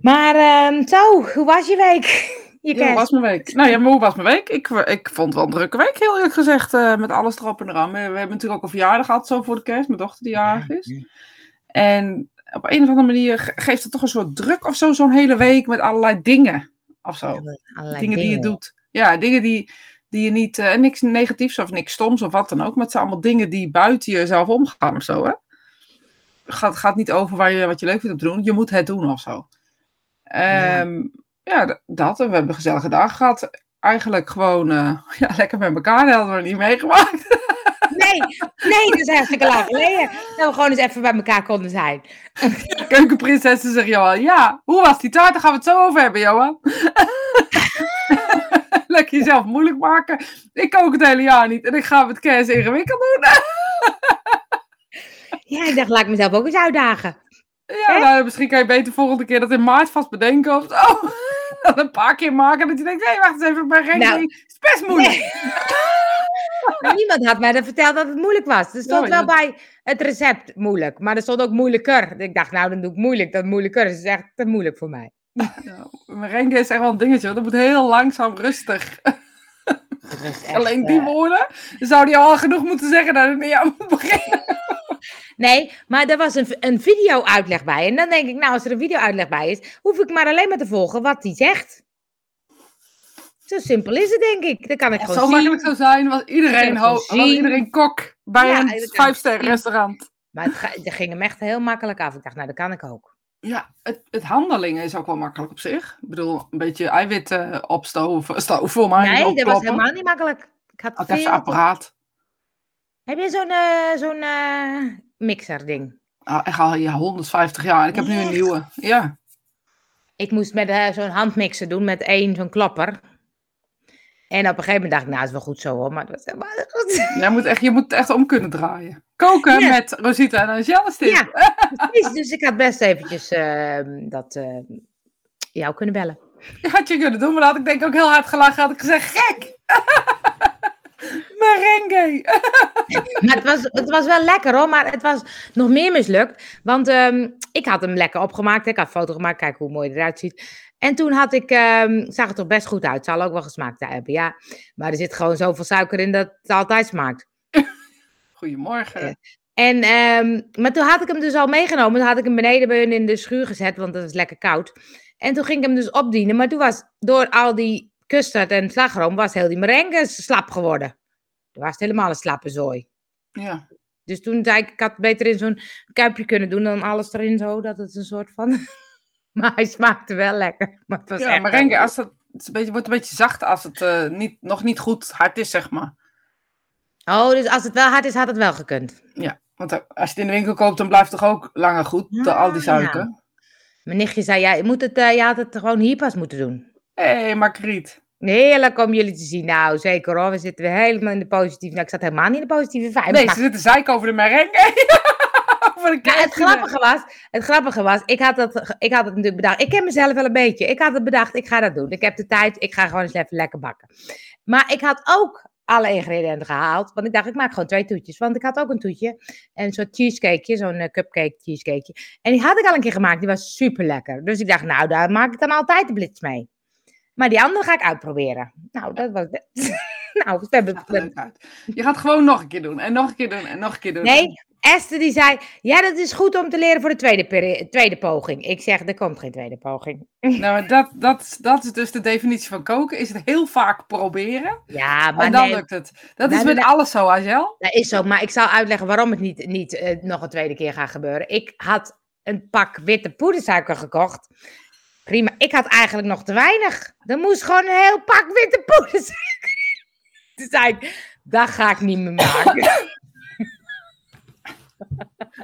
Maar ehm, zo, hoe was je week? Je Ja, hoe was mijn week? Nou ja, maar hoe was mijn week? Ik, ik vond het wel een drukke week, heel eerlijk gezegd, eh, met alles erop en eraan. We, we hebben natuurlijk ook een verjaardag gehad, zo voor de kerst, mijn dochter die jarig is. En op een of andere manier ge- geeft het toch een soort druk of zo, zo'n hele week met allerlei dingen of zo. Allerlei dingen die je doet. Ja, dingen die, die je niet, eh, niks negatiefs of niks stoms of wat dan ook, maar het zijn allemaal dingen die buiten jezelf omgaan of zo, hè. Het gaat, gaat niet over waar je, wat je leuk vindt om te doen, je moet het doen of zo. Ehm, ja, d- dat. En we hebben een gezellige dag gehad. Eigenlijk gewoon eh, ja, lekker met elkaar. Dat hadden we niet meegemaakt. Nee, nee, dat is hartstikke lang geleden. Dat we gewoon eens even bij elkaar konden zijn. Keukenprinsessen zegt Johan. Ja, hoe was die taart? Daar gaan we het zo over hebben, Johan. lekker jezelf moeilijk maken. Ik kook het hele jaar niet. En ik ga met kerst ingewikkeld doen. Ja, ik dacht, laat ik mezelf ook eens uitdagen. Ja, nou, misschien kan je beter volgende keer dat in maart vast bedenken of zo. Dat een paar keer maken. Dat je denkt, hé, wacht eens even. Bij Renkie Nou. is het best moeilijk. Niemand had mij dat verteld dat het moeilijk was. Er stond Oh, wel bij het recept moeilijk, maar er stond ook moeilijker. Ik dacht, nou, dan doe ik moeilijk. Dat moeilijker is echt te moeilijk voor mij. Nou, merengue is echt wel een dingetje. Dat moet heel langzaam, rustig. Dat echt, Alleen eh, die woorden, dan zou die al genoeg moeten zeggen dat ik niet aan moet beginnen. Nee, maar er was een, een video-uitleg bij. En dan denk ik, nou, als er een video-uitleg bij is, hoef ik maar alleen maar te volgen wat hij zegt. Zo simpel is het, denk ik. Dan kan ik Als gewoon het zo zien. makkelijk zou zijn, was iedereen, was iedereen kok bij Ja, een dat kan vijfster zien. restaurant. Maar het, het ging hem echt heel makkelijk af. Ik dacht, nou, dat kan ik ook. Ja, het, het handelingen is ook wel makkelijk op zich. Ik bedoel, een beetje eiwitten opstoven, stoven. Nee, dat was helemaal niet makkelijk. Ik had Had even veel... apparaat. Heb je zo'n eh, zo'n eh, mixer-ding? Ah, echt al ja, 150 jaar. En ik heb nu een nieuwe. Ja. Ik moest met eh, zo'n handmixer doen met één zo'n klapper. En op een gegeven moment dacht ik, nou, het is wel goed zo hoor, maar dat goed. Jij moet echt, je moet het echt om kunnen draaien. Koken Ja. met Rosita en Angela tip. Ja, precies. Dus ik had best eventjes eh, dat eh, jou kunnen bellen. Had je kunnen doen, maar dan had ik denk ik ook heel hard gelachen. Had ik gezegd, gek! Merengue! Maar het was, het was wel lekker hoor, maar het was nog meer mislukt. Want ehm, ik had hem lekker opgemaakt. Ik had een foto gemaakt, kijk hoe mooi hij eruit ziet. En toen had ik, ehm, zag het er best goed uit. Zal ook wel gesmaakt hebben, ja. Maar er zit gewoon zoveel suiker in dat het altijd smaakt. Goedemorgen. Ja. En, ehm, maar toen had ik hem dus al meegenomen. Toen had ik hem beneden bij hun in de schuur gezet, want het was lekker koud. En toen ging ik hem dus opdienen. Maar toen was door al die custard en slagroom, was heel die merengue slap geworden. Toen was het helemaal een slappe zooi. Ja. Dus toen zei ik, ik had het beter in zo'n kuipje kunnen doen dan alles erin zo, dat het een soort van... maar hij smaakte wel lekker. Maar het was Ja, wel- als het, wordt een beetje zacht als het eh, niet, nog niet goed hard is, zeg maar. Oh, dus als het wel hard is, had het wel gekund. Ja, want als je het in de winkel koopt, dan blijft het toch ook langer goed, door al die ja. suiker. Mijn nichtje zei, ja, je, moet het, eh, je had het gewoon hier pas moeten doen. Hé, hey, Margriet. Heerlijk om jullie te zien. Nou, zeker hoor. We zitten weer helemaal in de positieve... Nou, ik zat helemaal niet in de positieve vijf. Nee, maar- ze zitten zeiken over de merengue. Maar het grappige was, het grappige was, ik had, dat, ik had het natuurlijk bedacht. Ik ken mezelf wel een beetje. Ik had het bedacht, ik ga dat doen. Ik heb de tijd, ik ga gewoon eens even lekker bakken. Maar ik had ook alle ingrediënten gehaald. Want ik dacht, ik maak gewoon twee toetjes. Want ik had ook een toetje. En een soort cheesecakeje, zo'n eh, cupcake cheesecakeje. En die had ik al een keer gemaakt, die was super lekker. Dus ik dacht, nou, daar maak ik dan altijd de blitz mee. Maar die andere ga ik uitproberen. Nou, dat was... nou, we hebben... Uit. Je gaat gewoon nog een keer doen. En nog een keer doen. En nog een keer doen. Nee, Esther die zei, ja, dat is goed om te leren voor de tweede, tweede poging. Ik zeg, er komt geen tweede poging. Nou, dat, dat, dat is dus de definitie van koken. Is het heel vaak proberen. Ja, maar en dan nee, lukt het. Dat Nee, is met alles zo, Angel. dat is zo. Maar ik zal uitleggen waarom het niet, niet eh, nog een tweede keer gaat gebeuren. Ik had een pak witte poedersuiker gekocht. Prima. Ik had eigenlijk nog te weinig. Er moest gewoon een heel pak witte poedersuiker in. Toen zei ik, dat ga ik niet meer maken.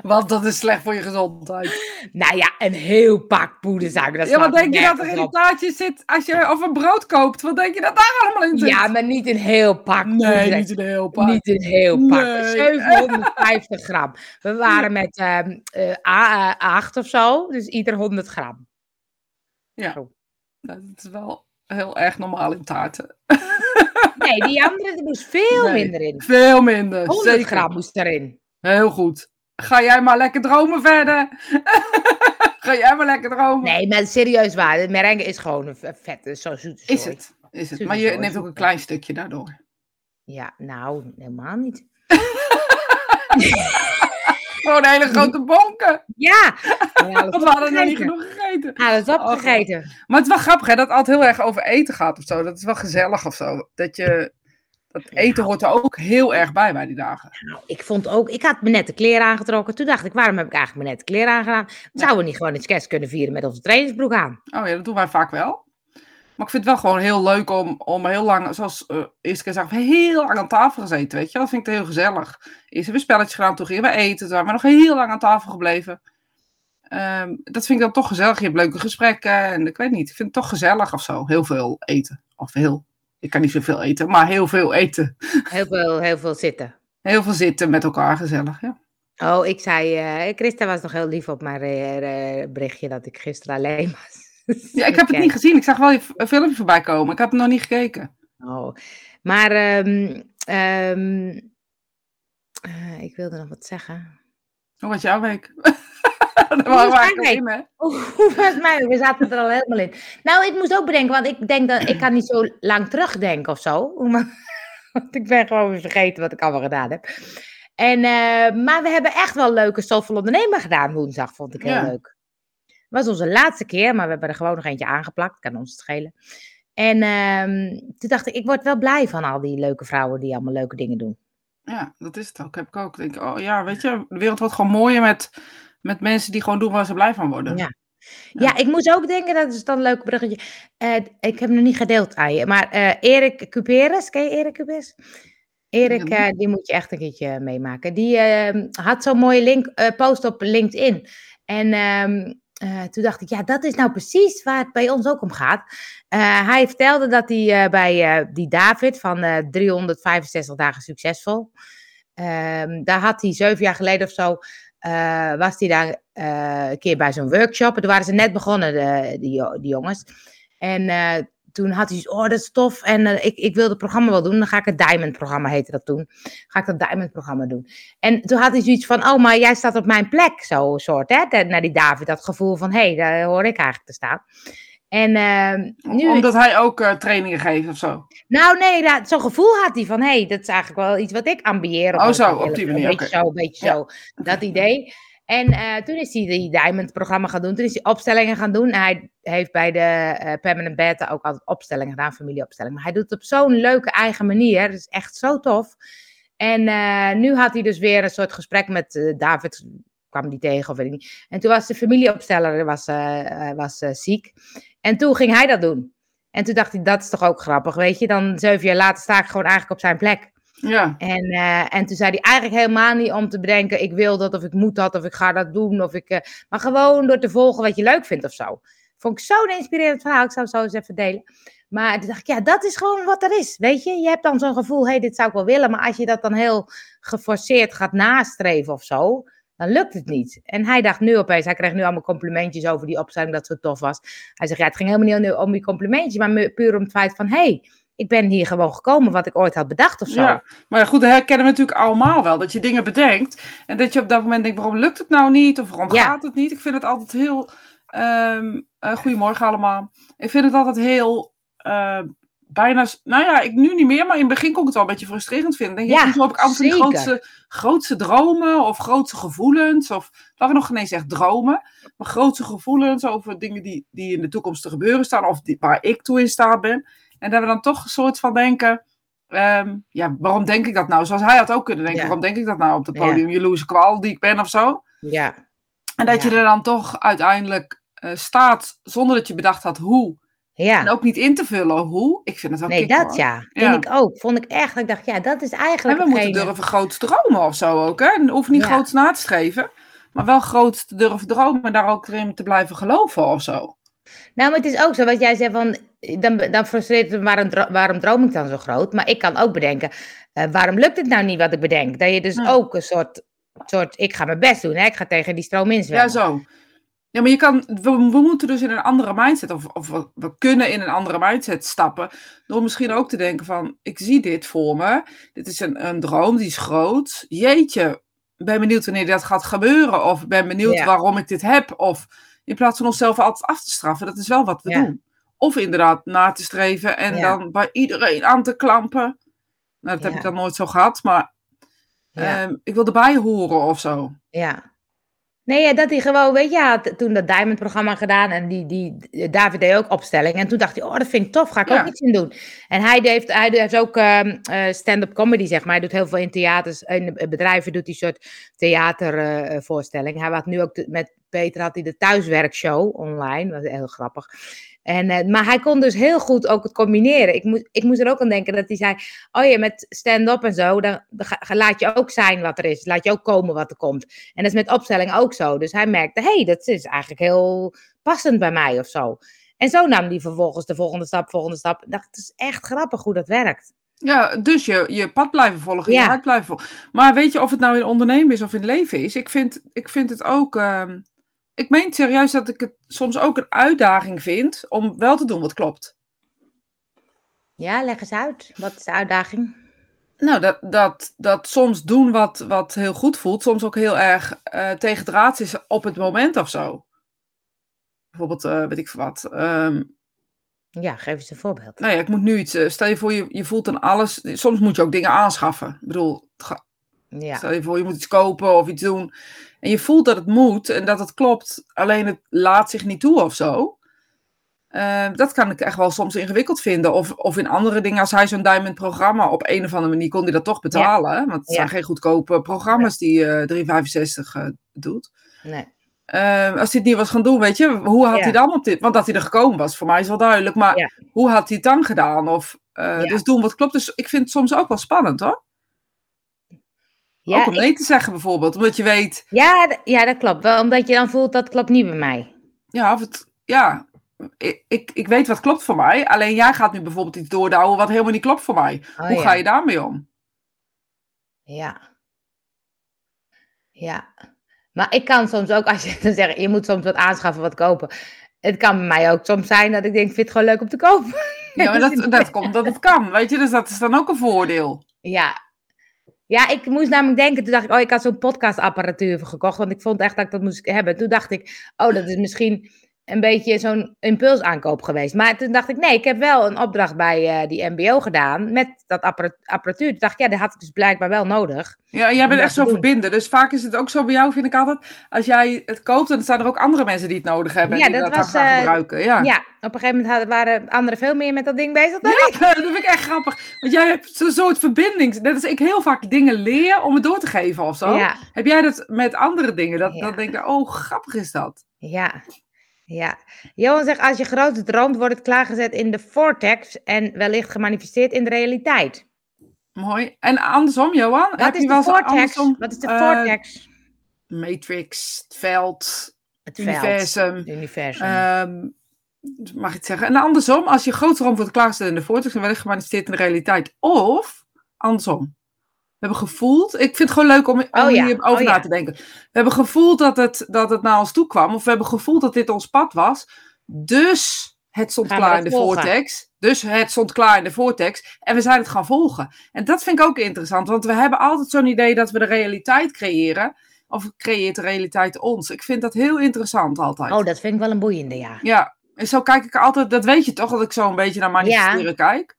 Want dat is slecht voor je gezondheid. nou ja, een heel pak poedersuiker. Dat Ja, wat denk je dat er in het taartje zit als je of een brood koopt? Wat denk je dat daar allemaal in zit? Ja, maar niet een heel pak nee, niet een heel pak. Niet een heel pak. Nee. 750 gram. We waren met ehm eh, A- A- acht of zo, dus ieder 100 gram. Ja. Zo. Nou, Dat is wel heel erg normaal in taarten. Nee, die andere er moest veel Nee. minder in. Veel minder. 100 zeker. gram moest erin. Heel goed. Ga jij maar lekker dromen verder. Ga jij maar lekker dromen. Nee, maar serieus waar. Merengue is gewoon een vette, zo zoete Is het, is het. Maar je neemt ook een klein stukje daardoor. Ja, nou, helemaal niet. Gewoon hele grote bonken. Ja! Ja, Want we hadden nog niet genoeg gegeten. Alles opgegeten. Maar het is wel grappig hè, dat het altijd heel erg over eten gaat of zo. Dat is wel gezellig of zo. Dat je... Dat eten hoort er ook heel erg bij bij die dagen. Nou, ik vond ook, ik had me net de kleren aangetrokken. Toen dacht ik, waarom heb ik eigenlijk me net de kleren aangedaan? Zouden we niet gewoon iets kerst kunnen vieren met onze trainingsbroek aan? Oh ja, dat doen wij vaak wel. Maar ik vind het wel gewoon heel leuk om, om heel lang, zoals eh eerste keer zag, heel lang aan tafel gezeten, weet je. Dat vind ik heel gezellig. Eerst hebben we spelletjes gedaan, toen gingen we eten, toen zijn we nog heel lang aan tafel gebleven. Ehm, dat vind ik dan toch gezellig. Je hebt leuke gesprekken en ik weet niet, ik vind het toch gezellig of zo. Heel veel eten. Of heel, ik kan niet zoveel eten, maar heel veel eten. Heel veel, heel veel zitten. Heel veel zitten met elkaar, gezellig, ja. Oh, ik zei, eh Christa was nog heel lief op mijn eh, berichtje dat ik gisteren alleen was. Ja, ik heb het niet gezien. Ik zag wel een filmpje voorbij komen. Ik heb het nog niet gekeken. Oh. Maar ehm, ehm, eh, ik wilde nog wat zeggen. Hoe was jouw week? We was was mij? We zaten er al helemaal in. Nou, ik moest ook bedenken, want ik denk dat ik kan niet zo lang terugdenken of zo. Want ik ben gewoon vergeten wat ik allemaal gedaan heb. En, eh, maar we hebben echt wel leuke Soulful Ondernemer gedaan woensdag, vond ik heel Ja. leuk. Het was onze laatste keer, maar we hebben er gewoon nog eentje aangeplakt. Kan ons het schelen. En ehm, toen dacht ik, ik word wel blij van al die leuke vrouwen die allemaal leuke dingen doen. Ja, dat is het ook. Heb ik ook. Ik Denk, oh ja, weet je, de wereld wordt gewoon mooier met, met mensen die gewoon doen waar ze blij van worden. Ja. Ja, ik moest ook denken, dat is dan een leuk bruggetje. Eh, ik heb hem nog niet gedeeld aan je, maar eh Erik Cuperes, ken je Erik Cuperes? Erik, eh, die moet je echt een keertje meemaken. Die eh, had zo'n mooie link, post op LinkedIn. En ehm, eh, toen dacht ik, ja, dat is nou precies waar het bij ons ook om gaat. Hij vertelde dat hij bij die David van eh 365 dagen succesvol, ehm, daar had hij zeven jaar geleden of zo, eh, was hij daar eh, een keer bij zo'n workshop. En toen waren ze net begonnen, de, die, jo- die jongens. En eh, toen had hij oh, dat is tof. En ik, ik wil het programma wel doen. Dan ga ik het Diamond-programma, heette dat toen. Ga ik dat Diamond-programma doen. En toen had hij zoiets van, oh, maar jij staat op mijn plek. Zo soort, hè. Naar die David, dat gevoel van, hé, hey, daar hoor ik eigenlijk te staan. En ehm, nu... Omdat hij ook eh, trainingen geeft of zo. Nou, nee, dat- zo'n gevoel had hij van, hé, hey, dat is eigenlijk wel iets wat ik ambieer. Oh, zo, op die Een manier, beetje oké. zo, een beetje Ja. zo, dat idee. En eh, toen is hij die Diamond-programma gaan doen. Toen is hij opstellingen gaan doen. En hij heeft bij de eh Permanent Beta ook altijd opstellingen gedaan, familieopstellingen. Maar hij doet het op zo'n leuke eigen manier. Dat is echt zo tof. En nu had hij dus weer een soort gesprek met David. Kwam die tegen of weet ik niet. En toen was de familieopsteller was, eh, eh, was, eh, ziek. En toen ging hij dat doen. En toen dacht hij, dat is toch ook grappig, weet je. Dan zeven jaar later sta ik gewoon eigenlijk op zijn plek. Ja. En, en toen zei hij eigenlijk helemaal niet om te bedenken, ik wil dat of ik moet dat of ik ga dat doen. Of ik, maar gewoon door te volgen wat je leuk vindt of zo. Vond ik zo'n inspirerend verhaal, ik zou het zo eens even delen. Maar toen dacht ik, ja, dat is gewoon wat er is, weet je. Je hebt dan zo'n gevoel, hé, hey, dit zou ik wel willen. Maar als je dat dan heel geforceerd gaat nastreven of zo, dan lukt het niet. En hij dacht nu opeens, hij kreeg nu allemaal complimentjes over die opstelling, dat het zo tof was. Hij zegt, ja, het ging helemaal niet om die complimentjes, maar puur om het feit van, hé, hey, ik ben hier gewoon gekomen wat ik ooit had bedacht of zo. Ja, maar ja, goed, dat herkennen we natuurlijk allemaal wel. Dat je dingen bedenkt en dat je op dat moment denkt, waarom lukt het nou niet? Of waarom Ja. gaat het niet? Ik vind het altijd heel... ehm eh, goedemorgen allemaal. Ik vind het altijd heel... eh, bijna... Nou ja, ik nu niet meer, maar in het begin kon ik het wel een beetje frustrerend vinden. Denk je, Ja, soms heb ik altijd die zeker. grootste, grootste dromen of grootste gevoelens. Of het waren nog geen eens echt dromen. Maar grootste gevoelens over dingen die, die in de toekomst te gebeuren staan. Of die, waar ik toe in staat ben. En dat we dan toch een soort van denken... ehm, ja, waarom denk ik dat nou? Zoals hij had ook kunnen denken. Ja. Waarom denk ik dat nou op het Ja. podium? Jaloerse kwal die ik ben of zo. Ja, En dat je Ja. er dan toch uiteindelijk eh, staat zonder dat je bedacht had hoe. Ja. En ook niet in te vullen hoe. Ik vind het wel Nee, kick, dat hoor. ja. Ja. Vind ik ook. Vond ik echt. Ik dacht, ja, dat is En eigenlijk. we moeten durven groots dromen of zo ook. Hè? En hoeft niet Ja. groots na te streven. Maar wel groots te durven dromen en daar ook in te blijven geloven of zo. Nou, maar het is ook zo wat jij zegt van. Dan, dan frustreert het me, waarom, waarom droom ik dan zo groot? Maar ik kan ook bedenken, eh, waarom lukt het nou niet wat ik bedenk? Dat je dus Ja. ook een soort, soort. Ik ga mijn best doen, hè? ik ga tegen die stroom Ja, inzwemmen. zo. Ja, maar je kan, we, we moeten dus in een andere mindset, of, of we, we kunnen in een andere mindset stappen, door misschien ook te denken van, ik zie dit voor me, dit is een, een droom, die is groot, jeetje, ben benieuwd wanneer dat gaat gebeuren, of ben benieuwd Ja. waarom ik dit heb, of In plaats van onszelf altijd af te straffen. Dat is wel wat we Ja. doen. Of inderdaad na te streven en Ja. dan bij iedereen aan te klampen. Nou, dat heb ik dan nooit zo gehad. Maar ehm, ik wil erbij horen of zo. Ja. Nee, dat hij gewoon, weet je, had toen dat Diamond-programma gedaan en die, die, David deed ook opstelling. En toen dacht hij, oh, dat vind ik tof, ga ik Ja. ook iets in doen. En hij heeft, hij heeft ook ehm, eh, stand-up comedy, zeg maar. Hij doet heel veel in theaters, in bedrijven doet hij soort theatervoorstellingen. hij had nu ook, de- met Peter had hij de thuiswerkshow online, dat was heel grappig. En, eh, maar hij kon dus heel goed ook het combineren. Ik, moest ik moest er ook aan denken dat hij zei, oh ja, met stand-up en zo, dan, laat je ook zijn wat er is. Laat je ook komen wat er komt. En dat is met opstelling ook zo. Dus hij merkte, hé, hey, dat is eigenlijk heel passend bij mij of zo. En zo nam hij vervolgens de volgende stap, volgende stap. Ik dacht, het is echt grappig hoe dat werkt. Ja, dus je, je pad blijven volgen, je hart blijven volgen. Maar weet je of het nou in ondernemen is of in leven is? Ik vind, ik vind het ook... ehm, ik meen serieus dat ik het soms ook een uitdaging vind om wel te doen wat klopt. Ja, leg eens uit. Wat is de uitdaging? Nou, dat, dat, dat soms doen wat, wat heel goed voelt, soms ook heel erg eh tegendraads is op het moment of zo. Bijvoorbeeld, eh, weet ik veel wat. ehm, Ja, geef eens een voorbeeld. nou ja, ik moet nu iets. eh, stel je voor, je, je voelt dan alles. Soms moet je ook dingen aanschaffen. Ik bedoel, het ga- Ja, Stel je voor, je moet iets kopen of iets doen. En je voelt dat het moet en dat het klopt, alleen het laat zich niet toe of zo. Eh, dat kan ik echt wel soms ingewikkeld vinden. Of, of in andere dingen, als hij zo'n Diamond programma op een of andere manier kon hij dat toch betalen. Want het zijn geen goedkope programma's die eh 365 eh, doet. nee. Eh, als hij het niet was gaan doen, weet je, hoe had Ja. hij dan op dit? Want dat hij er gekomen was, voor mij is wel duidelijk. Maar hoe had hij het dan gedaan? Of, eh. Dus doen wat klopt. Dus ik vind het soms ook wel spannend hoor. Ja, ook om ik- nee te zeggen bijvoorbeeld. Omdat je weet, ja, ja, dat klopt. Wel omdat je dan voelt dat klopt niet bij mij. ja, of het, ja ik, ik, ik weet wat klopt voor mij. Alleen jij gaat nu bijvoorbeeld iets doordouwen wat helemaal niet klopt voor mij. Oh, Hoe ja. ga je daarmee om? Ja. Ja. Maar ik kan soms ook, als je dan zegt, je moet soms wat aanschaffen, wat kopen. Het kan bij mij ook soms zijn dat ik denk, ik vind het gewoon leuk om te kopen. Ja, maar dat, dat komt dat het kan, weet je. Dus dat is dan ook een voordeel. Ja. Ja, ik moest namelijk denken, toen dacht ik, oh, ik had zo'n podcastapparatuur gekocht, want ik vond echt dat ik dat moest hebben. Toen dacht ik, oh, dat is misschien een beetje zo'n impulsaankoop geweest. Maar toen dacht ik, nee, ik heb wel een opdracht bij eh, die MBO gedaan met dat appara- apparatuur. Toen dacht ik, ja, dat had ik dus blijkbaar wel nodig. Ja, jij bent dat echt zo verbinden. Dus vaak is het ook zo bij jou, vind ik altijd. Als jij het koopt, dan zijn er ook andere mensen die het nodig hebben. Ja, en die dat dat, was, gaan eh, gebruiken. Ja. Ja, op een gegeven moment hadden, waren anderen veel meer met dat ding bezig dan ik. dat vind ik echt grappig. Want jij hebt zo'n soort verbinding. Net als ik heel vaak dingen leer om het door te geven of zo. Ja, Heb jij dat met andere dingen? Dat, Ja. dat denk ik, oh, grappig is dat. ja, ja. Johan zegt, als je grote droomt, wordt het klaargezet in de vortex en wellicht gemanifesteerd in de realiteit. Mooi. En andersom, Johan? Wat is de vortex? andersom, Wat is de eh, vortex? Matrix, het veld, Het universum. veld. Universum. Ehm, mag ik het zeggen? En andersom, als je grote droom wordt klaargesteld in de vortex en wellicht gemanifesteerd in de realiteit. Of andersom. We hebben gevoeld, ik vind het gewoon leuk om, om Oh ja, hierover oh na ja. te denken. We hebben gevoeld dat het, dat het naar ons toe kwam, of we hebben gevoeld dat dit ons pad was. Dus het stond Gaan klaar in de volgen? vortex. Dus het stond klaar in de vortex. En we zijn het gaan volgen. En dat vind ik ook interessant, want we hebben altijd zo'n idee dat we de realiteit creëren. Of creëert de realiteit ons? Ik vind dat heel interessant altijd. oh, dat vind ik wel een boeiende, ja. Ja, en zo kijk ik altijd, dat weet je toch, dat ik zo een beetje naar manifesteren kijk.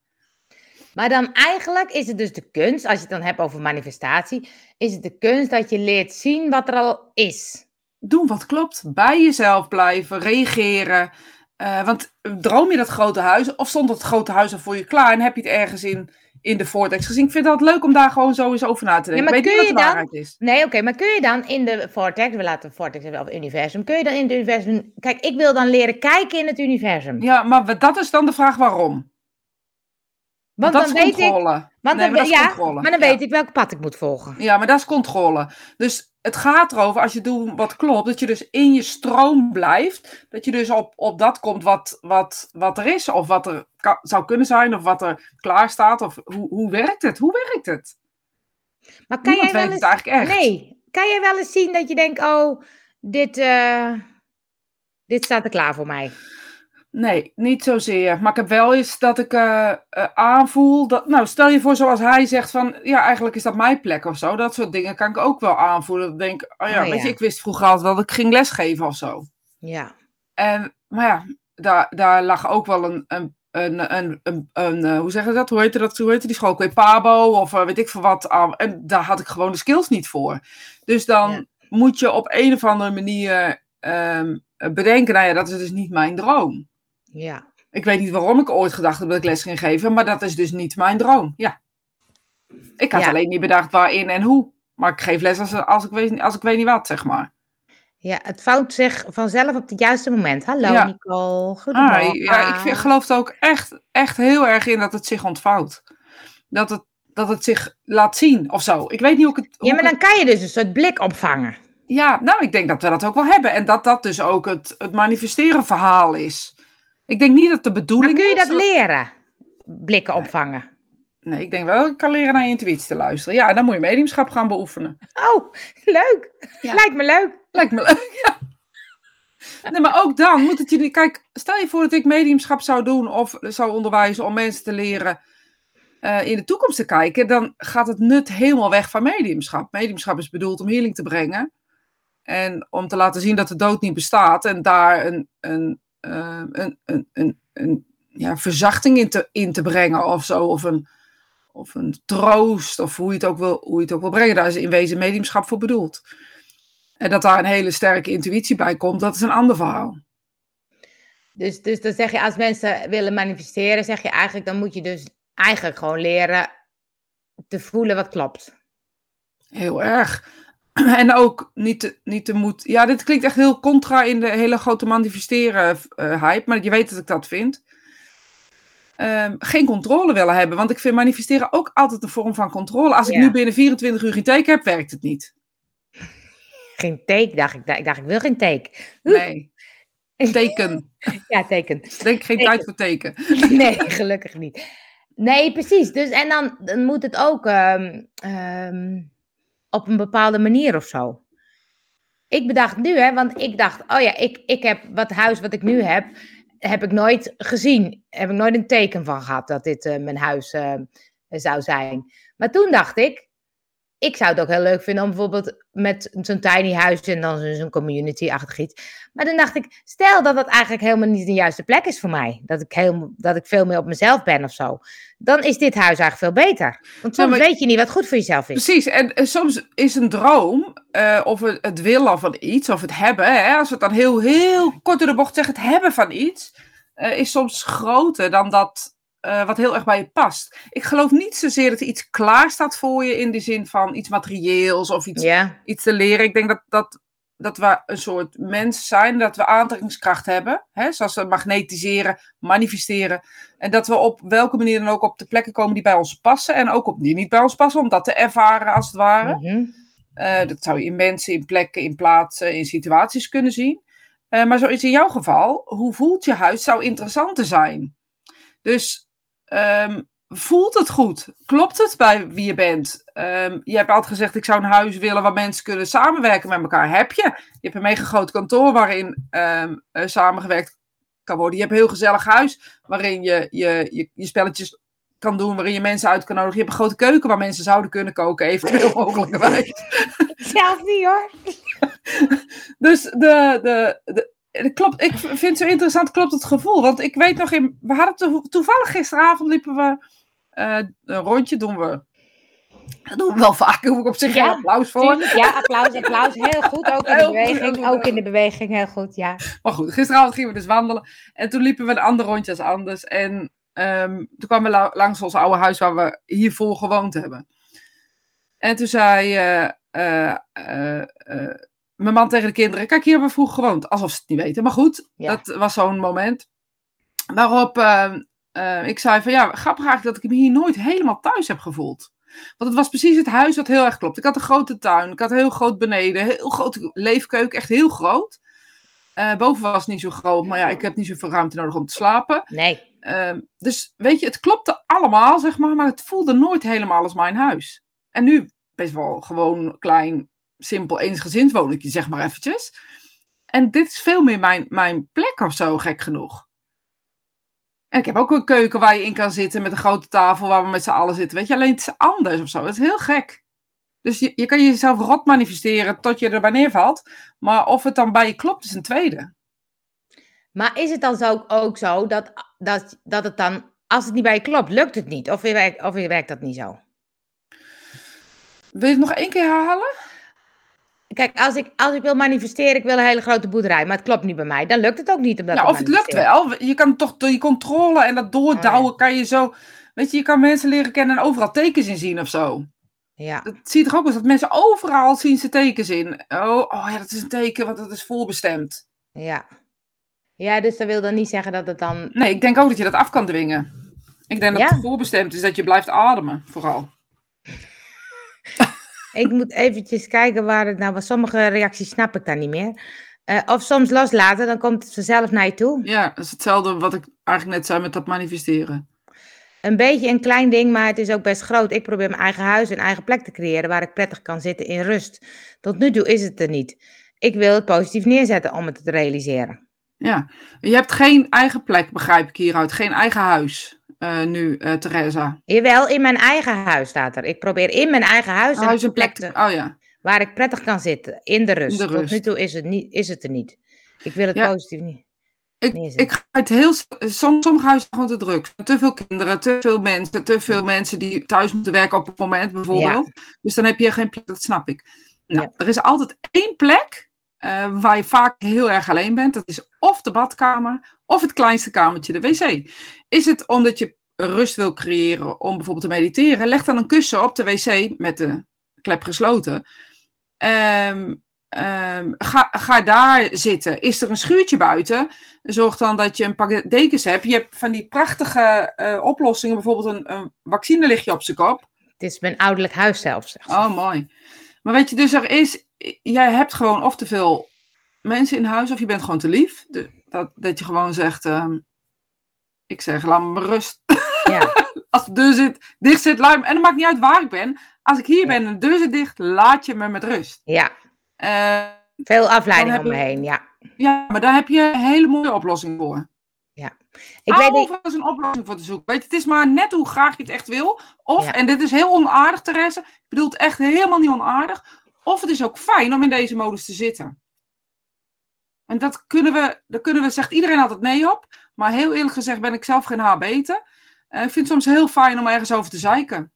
Maar dan eigenlijk is het dus de kunst, als je het dan hebt over manifestatie, is het de kunst dat je leert zien wat er al is. Doen wat klopt, bij jezelf blijven, reageren. Eh, want droom je dat grote huis, of stond dat grote huis al voor je klaar en heb je het ergens in, in de vortex gezien? Ik vind het altijd leuk om daar gewoon zo eens over na te denken. maar weet niet kun wat de je dan- waarheid is. Nee, oké, maar kun je dan in de vortex, we laten vortex hebben of universum, kun je dan in het universum, kijk, ik wil dan leren kijken in het universum. Ja, maar dat is dan de vraag waarom. Want dat dan is weet ik, controle. want Nee, dan, maar dat is ja, controle. maar dan Ja. weet ik welk pad ik moet volgen. Ja, maar dat is controle. Dus het gaat erover, als je doet wat klopt, dat je dus in je stroom blijft. Dat je dus op, op dat komt wat, wat, wat er is, of wat er zou kunnen zijn, of wat er klaar staat. Of hoe, hoe werkt het? Hoe werkt het? Maar kan Niemand jij weet wel het eens, eigenlijk echt. nee, kan jij wel eens zien dat je denkt, oh, dit, eh, dit staat er klaar voor mij. Nee, niet zozeer. Maar ik heb wel eens dat ik eh, eh, aanvoel. Dat, nou, stel je voor, zoals hij zegt van ja, eigenlijk is dat mijn plek of zo. Dat soort dingen kan ik ook wel aanvoelen. Ik denk, oh ja, Oh weet ja. je, ik wist vroeger altijd wel dat ik ging lesgeven of zo. Ja. En, maar ja, daar, daar lag ook wel een, een, een, een, een, een eh, hoe zeggen ze dat? Hoe heette dat? Hoe heette die school? Pabo of weet ik veel wat. en daar had ik gewoon de skills niet voor. Dus dan Ja. moet je op een of andere manier ehm, bedenken, nou ja, dat is dus niet mijn droom. Ja. Ik weet niet waarom ik ooit gedacht heb dat ik les ging geven, maar dat is dus niet mijn droom. Ja. Ik had Ja. alleen niet bedacht waarin en hoe. Maar ik geef les als, als, ik, weet, als ik weet niet wat, zeg maar. Ja, het vouwt zich vanzelf op het juiste moment. Hallo Ja. Nicole, Ah, goedemorgen. ja, ik vind, geloof er ook echt, echt heel erg in dat het zich ontvouwt. Dat het, dat het zich laat zien of zo. Ik weet niet hoe ik het. hoe Ja, maar dan kan je dus een soort blik opvangen. ja, nou, ik denk dat we dat ook wel hebben. En dat dat dus ook het, het manifesteren verhaal is. Ik denk niet dat de Maar bedoeling kun je is. dat leren? Blikken opvangen. Nee, ik denk wel dat ik kan leren naar je intuïtie te luisteren. Ja, dan moet je mediumschap gaan beoefenen. Oh, leuk. Ja. Lijkt me leuk. Lijkt me leuk. Ja. Nee, maar ook dan moet het je. Kijk, stel je voor dat ik mediumschap zou doen of zou onderwijzen om mensen te leren eh, in de toekomst te kijken, dan gaat het nut helemaal weg van mediumschap. Mediumschap is bedoeld om healing te brengen en om te laten zien dat de dood niet bestaat en daar een, een, eh, een, een, een, een ja, verzachting in te, in te brengen of zo, of een, of een troost, of hoe je, het ook wil, hoe je het ook wil brengen. Daar is in wezen mediumschap voor bedoeld. En dat daar een hele sterke intuïtie bij komt, dat is een ander verhaal. Dus, dus dan zeg je, als mensen willen manifesteren, zeg je eigenlijk, dan moet je dus eigenlijk gewoon leren te voelen wat klopt. Heel erg. En ook niet te, niet te moed. Ja, dit klinkt echt heel contra in de hele grote manifesteren eh, hype, maar je weet dat ik dat vind. Ehm, geen controle willen hebben, want ik vind manifesteren ook altijd een vorm van controle. Als ik nu binnen 24 uur geen teken heb, werkt het niet. Geen take, dacht ik. Ik dacht, ik wil geen take. Nee. Teken. Ja, teken. Denk geen Teken. tijd voor teken. Nee, gelukkig niet. Nee, precies. Dus, en dan, dan moet het ook ehm, ehm, op een bepaalde manier of zo. Ik bedacht nu, hè, want ik dacht, oh ja, ik, ik heb wat huis wat ik nu heb, heb ik nooit gezien. Heb ik nooit een teken van gehad dat dit eh, mijn huis eh, zou zijn. Maar toen dacht ik, ik zou het ook heel leuk vinden om bijvoorbeeld met zo'n tiny huis en dan zo'n community-achtig iets. Maar dan dacht ik, stel dat dat eigenlijk helemaal niet de juiste plek is voor mij. Dat ik, heel, dat ik veel meer op mezelf ben of zo. Dan is dit huis eigenlijk veel beter. Want Ja, soms maar- weet je niet wat goed voor jezelf is. Precies, en, soms is een droom, eh, of het, het willen van iets, of het hebben, hè, als we het dan heel, heel kort door de bocht zeggen, het hebben van iets, eh, is soms groter dan dat eh, wat heel erg bij je past. Ik geloof niet zozeer dat er iets klaar staat voor je in de zin van iets materieels of iets, iets te leren. Ik denk dat, dat, dat we een soort mens zijn, dat we aantrekkingskracht hebben, hè, zoals we magnetiseren, manifesteren. En dat we op welke manier dan ook op de plekken komen die bij ons passen en ook op die niet bij ons passen, om dat te ervaren als het ware. mhm. Eh, dat zou je in mensen, in plekken, in plaatsen, in situaties kunnen zien. Eh, maar zo is in jouw geval, hoe voelt je huis, zou interessanter zijn. Dus ehm, voelt het goed? Klopt het bij wie je bent? Ehm, je hebt altijd gezegd, ik zou een huis willen waar mensen kunnen samenwerken met elkaar. Heb je? Je hebt een mega groot kantoor waarin eh, samengewerkt kan worden. Je hebt een heel gezellig huis waarin je je, je, je spelletjes kan doen, waarin je mensen uit kan nodigen. Je hebt een grote keuken waar mensen zouden kunnen koken, eventueel mogelijkerwijs. zelf niet hoor. Dus de, de, de- klopt, ik vind het zo interessant, klopt het gevoel. Want ik weet nog, in, we hadden to- toevallig gisteravond liepen we eh, een rondje, doen we. Dat doen we wel vaak, hoef ik op zich Ja, geen applaus voor. Tuurlijk, ja, applaus, applaus. Heel goed, ook in de Heel beweging. goed, Ook in de beweging, heel goed, ja. Maar goed, gisteravond gingen we dus wandelen. En toen liepen we een ander rondje als anders. En ehm, toen kwamen we la- langs ons oude huis waar we hiervoor gewoond hebben. En toen zei eh, eh, eh, eh, mijn man tegen de kinderen: Kijk, hier hebben we vroeger gewoond. Alsof ze het niet weten. Maar goed, Ja. dat was zo'n moment. Waarop eh, eh, ik zei: van ja, grappig eigenlijk dat ik me hier nooit helemaal thuis heb gevoeld. Want het was precies het huis wat heel erg klopt. Ik had een grote tuin, ik had een heel groot beneden, heel grote leefkeuken, echt heel groot. Eh, boven was het niet zo groot, maar ja, ik heb niet zoveel ruimte nodig om te slapen. Nee, Ehm, dus weet je, het klopte allemaal, zeg maar, maar het voelde nooit helemaal als mijn huis. En nu best wel gewoon klein, simpel eensgezinswoningje, zeg maar eventjes. En dit is veel meer mijn, mijn plek of zo, gek genoeg. En ik heb ook een keuken waar je in kan zitten met een grote tafel waar we met z'n allen zitten. Weet je, alleen het is anders of zo. Het is heel gek. Dus je, je kan jezelf rot manifesteren tot je erbij neervalt. Maar of het dan bij je klopt, is een tweede. Maar is het dan zo, ook zo dat, dat, dat het dan, als het niet bij je klopt, lukt het niet? Of, werkt, of werkt dat niet zo? Wil je het nog één keer herhalen? Kijk, als ik, als ik wil manifesteren, ik wil een hele grote boerderij, maar het klopt niet bij mij, dan lukt het ook niet. Omdat nou, of het lukt wel. Je kan toch door je controle en dat doordouwen, kan je zo. Weet je, je kan mensen leren kennen en overal tekens in zien of zo. Ja. Dat zie je toch ook wel, dat mensen overal zien ze tekens in. Oh, oh ja, dat is een teken, want dat is voorbestemd. Ja. Ja, dus dat wil dan niet zeggen dat het dan... Nee, ik denk ook dat je dat af kan dwingen. Ik denk dat het voorbestemd is dat je blijft ademen, vooral. ik moet eventjes kijken waar het nou was. Sommige reacties snap ik dan niet meer. Uh, of soms loslaten, dan komt het vanzelf naar je toe. Ja, dat is hetzelfde wat ik eigenlijk net zei met dat manifesteren. Een beetje een klein ding, maar het is ook best groot. Ik probeer mijn eigen huis en eigen plek te creëren waar ik prettig kan zitten in rust. Tot nu toe is het er niet. Ik wil het positief neerzetten om het te realiseren. Ja, je hebt geen eigen plek, begrijp ik hieruit. Geen eigen huis uh, nu, uh, Theresa. Jawel, in mijn eigen huis staat er. Ik probeer in mijn eigen huis, huis een plek te... Oh ja. Waar ik prettig kan zitten, in de rust. In de rust. Tot nu toe is het, niet, is het er niet. Ik wil het positief niet. Ik, ik ga het heel. sommige huizen gewoon te druk. Te veel kinderen, te veel mensen, te veel mensen die thuis moeten werken op het moment bijvoorbeeld. Dus dan heb je geen plek, dat snap ik. Nou, Er is altijd één plek uh, waar je vaak heel erg alleen bent. Dat is of de badkamer of het kleinste kamertje, de wc. Is het omdat je rust wil creëren om bijvoorbeeld te mediteren? Leg dan een kussen op de wc met de klep gesloten. Um, Um, ga, ga daar zitten. Is er een schuurtje buiten? Zorg dan dat je een pak dekens hebt. Je hebt van die prachtige uh, oplossingen, bijvoorbeeld een, een vaccinelichtje op zijn kop. Het is mijn ouderlijk huis zelf. Oh, mooi. Maar weet je, dus er is, jij hebt gewoon of te veel mensen in huis, of je bent gewoon te lief. Dat, dat je gewoon zegt, uh, ik zeg, laat me rust. Ja. Als de deur zit, dicht zit, luim. En het maakt niet uit waar ik ben. Als ik hier ben en de deur zit dicht, laat je me met rust. Ja, uh, Veel afleiding om me heen, ja. Ja, maar daar heb je een hele mooie oplossing voor. Ja. Ik weet niet... een oplossing voor te zoeken. Weet je, het is maar net hoe graag je het echt wil. Of, en dit is heel onaardig, Therese. Ik bedoel het echt helemaal niet onaardig. Of het is ook fijn om in deze modus te zitten. En dat kunnen we, daar kunnen we, zegt iedereen altijd nee op. Maar heel eerlijk gezegd ben ik zelf geen haarbeter. Uh, ik vind het soms heel fijn om ergens over te zeiken.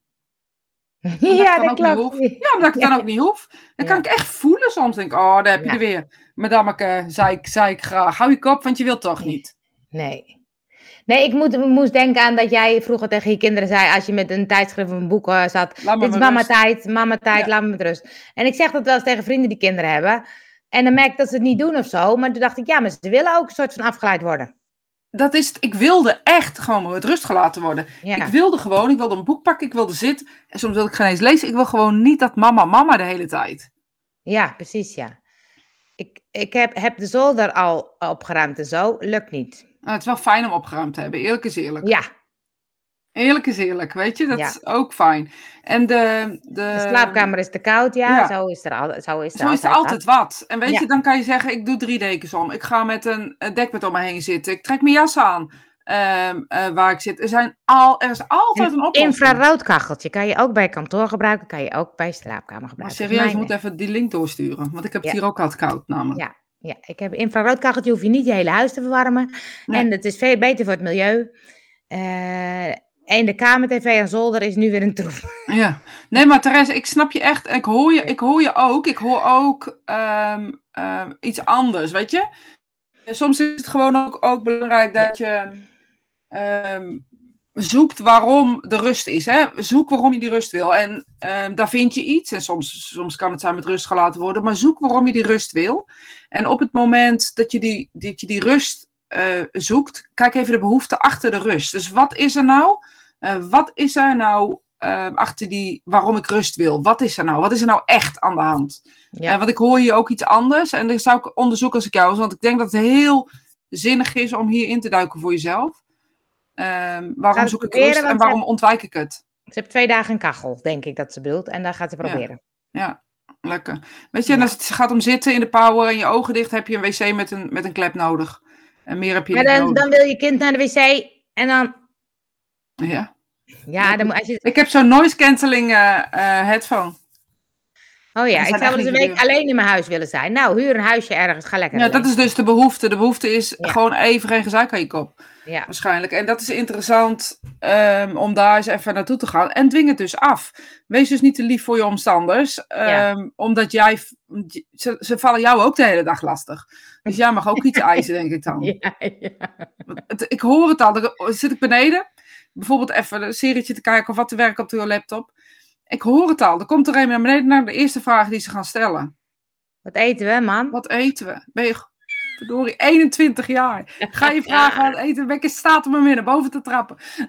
Ja, dat klopt. Ja, omdat ik het dan ook niet hoef. Dan kan ik echt voelen soms. Denk oh, daar heb je er weer. Madameke, zei ik, zei ik graag. Hou je kop, want je wilt toch niet. Nee. Nee, ik moet, moest denken aan dat jij vroeger tegen je kinderen zei, als je met een tijdschrift of een boek uh, zat, dit is mama tijd, mama tijd, laat me met rust. En ik zeg dat wel eens tegen vrienden die kinderen hebben. En dan merk ik dat ze het niet doen of zo. Maar toen dacht ik, ja, maar ze willen ook een soort van afgeleid worden dat is ik wilde echt gewoon met rust gelaten worden. Ik wilde gewoon, ik wilde een boek pakken, ik wilde zitten. En soms wil ik geen eens lezen. Ik wil gewoon niet dat mama, mama de hele tijd. Ja, precies, ja. Ik, ik heb, heb de zolder al opgeruimd en zo. Lukt niet. Nou, het is wel fijn om opgeruimd te hebben, eerlijk is eerlijk. Ja, Eerlijk is eerlijk, weet je, dat is ook fijn. En de, de, de slaapkamer is te koud, ja, Zo, is er al, zo is er, zo altijd, is er altijd wat. En weet je, dan kan je zeggen, ik doe drie dekens om. Ik ga met een, dekbed om me heen zitten. Ik trek mijn jas aan um, uh, waar ik zit. Er, zijn al, er is altijd een oplossing. infraroodkacheltje kan je ook bij kantoor gebruiken, kan je ook bij slaapkamer gebruiken. Maar serieus, je moet even die link doorsturen, want ik heb het hier ook altijd koud namelijk. Ja. Ja, ik heb infraroodkacheltje, hoef je niet je hele huis te verwarmen. En het is veel beter voor het milieu. Uh, en de kamer-tv en zolder is nu weer een troef. Ja, nee, maar Therese, ik snap je echt. Ik hoor je, ik hoor je ook. Ik hoor ook um, um, iets anders, weet je. Soms is het gewoon ook, ook belangrijk dat je um, zoekt waarom de rust is. Hè? Zoek waarom je die rust wil. En daar vind je iets. En soms, soms kan het zijn met rust gelaten worden. Maar zoek waarom je die rust wil. En op het moment dat je die, dat je die rust uh, zoekt, kijk even de behoefte achter de rust. Dus wat is er nou? Uh, wat is er nou uh, achter die waarom ik rust wil? Wat is er nou? Wat is er nou echt aan de hand? Ja. Uh, want ik hoor hier ook iets anders. En dat zou ik onderzoeken als ik jou was. Want ik denk dat het heel zinnig is om hier in te duiken voor jezelf. Ehm, waarom zoek ik rust en waarom ontwijk ik het? Ze heeft twee dagen een kachel, denk ik dat ze bedoelt. En daar gaat ze proberen. Ja, ja lekker. Weet je, en als het gaat om zitten in de power en je ogen dicht, heb je een wc met een, met een klep nodig. En meer heb je maar dan, dan wil je kind naar de wc en dan ja. Ja, dan, als je... Ik heb zo'n noise cancelling uh, uh, headphone. Oh ja, ik zou echt een week alleen in mijn huis willen zijn. Nou, huur een huisje ergens, ga lekker Ja, alleen. dat is dus de behoefte. De behoefte is Ja. gewoon even geen gezeik aan je kop. Ja, Waarschijnlijk. En dat is interessant ehm, om daar eens even naartoe te gaan. En dwing het dus af. Wees dus niet te lief voor je omstanders. Ja. ehm, Omdat jij. Ze, ze vallen jou ook de hele dag lastig. Dus jij mag ook iets eisen, denk ik dan. ja, ja. Het- ik hoor het al. Dan zit ik beneden. Bijvoorbeeld even een serietje te kijken of wat te werken op de laptop. Ik hoor het al. Er komt er een naar beneden naar de eerste vraag die ze gaan stellen. Wat eten we, man? Wat eten we? Ben je verdorie 21 jaar? Ga je vragen wat eten? Wekker staat om me weer naar boven te trappen.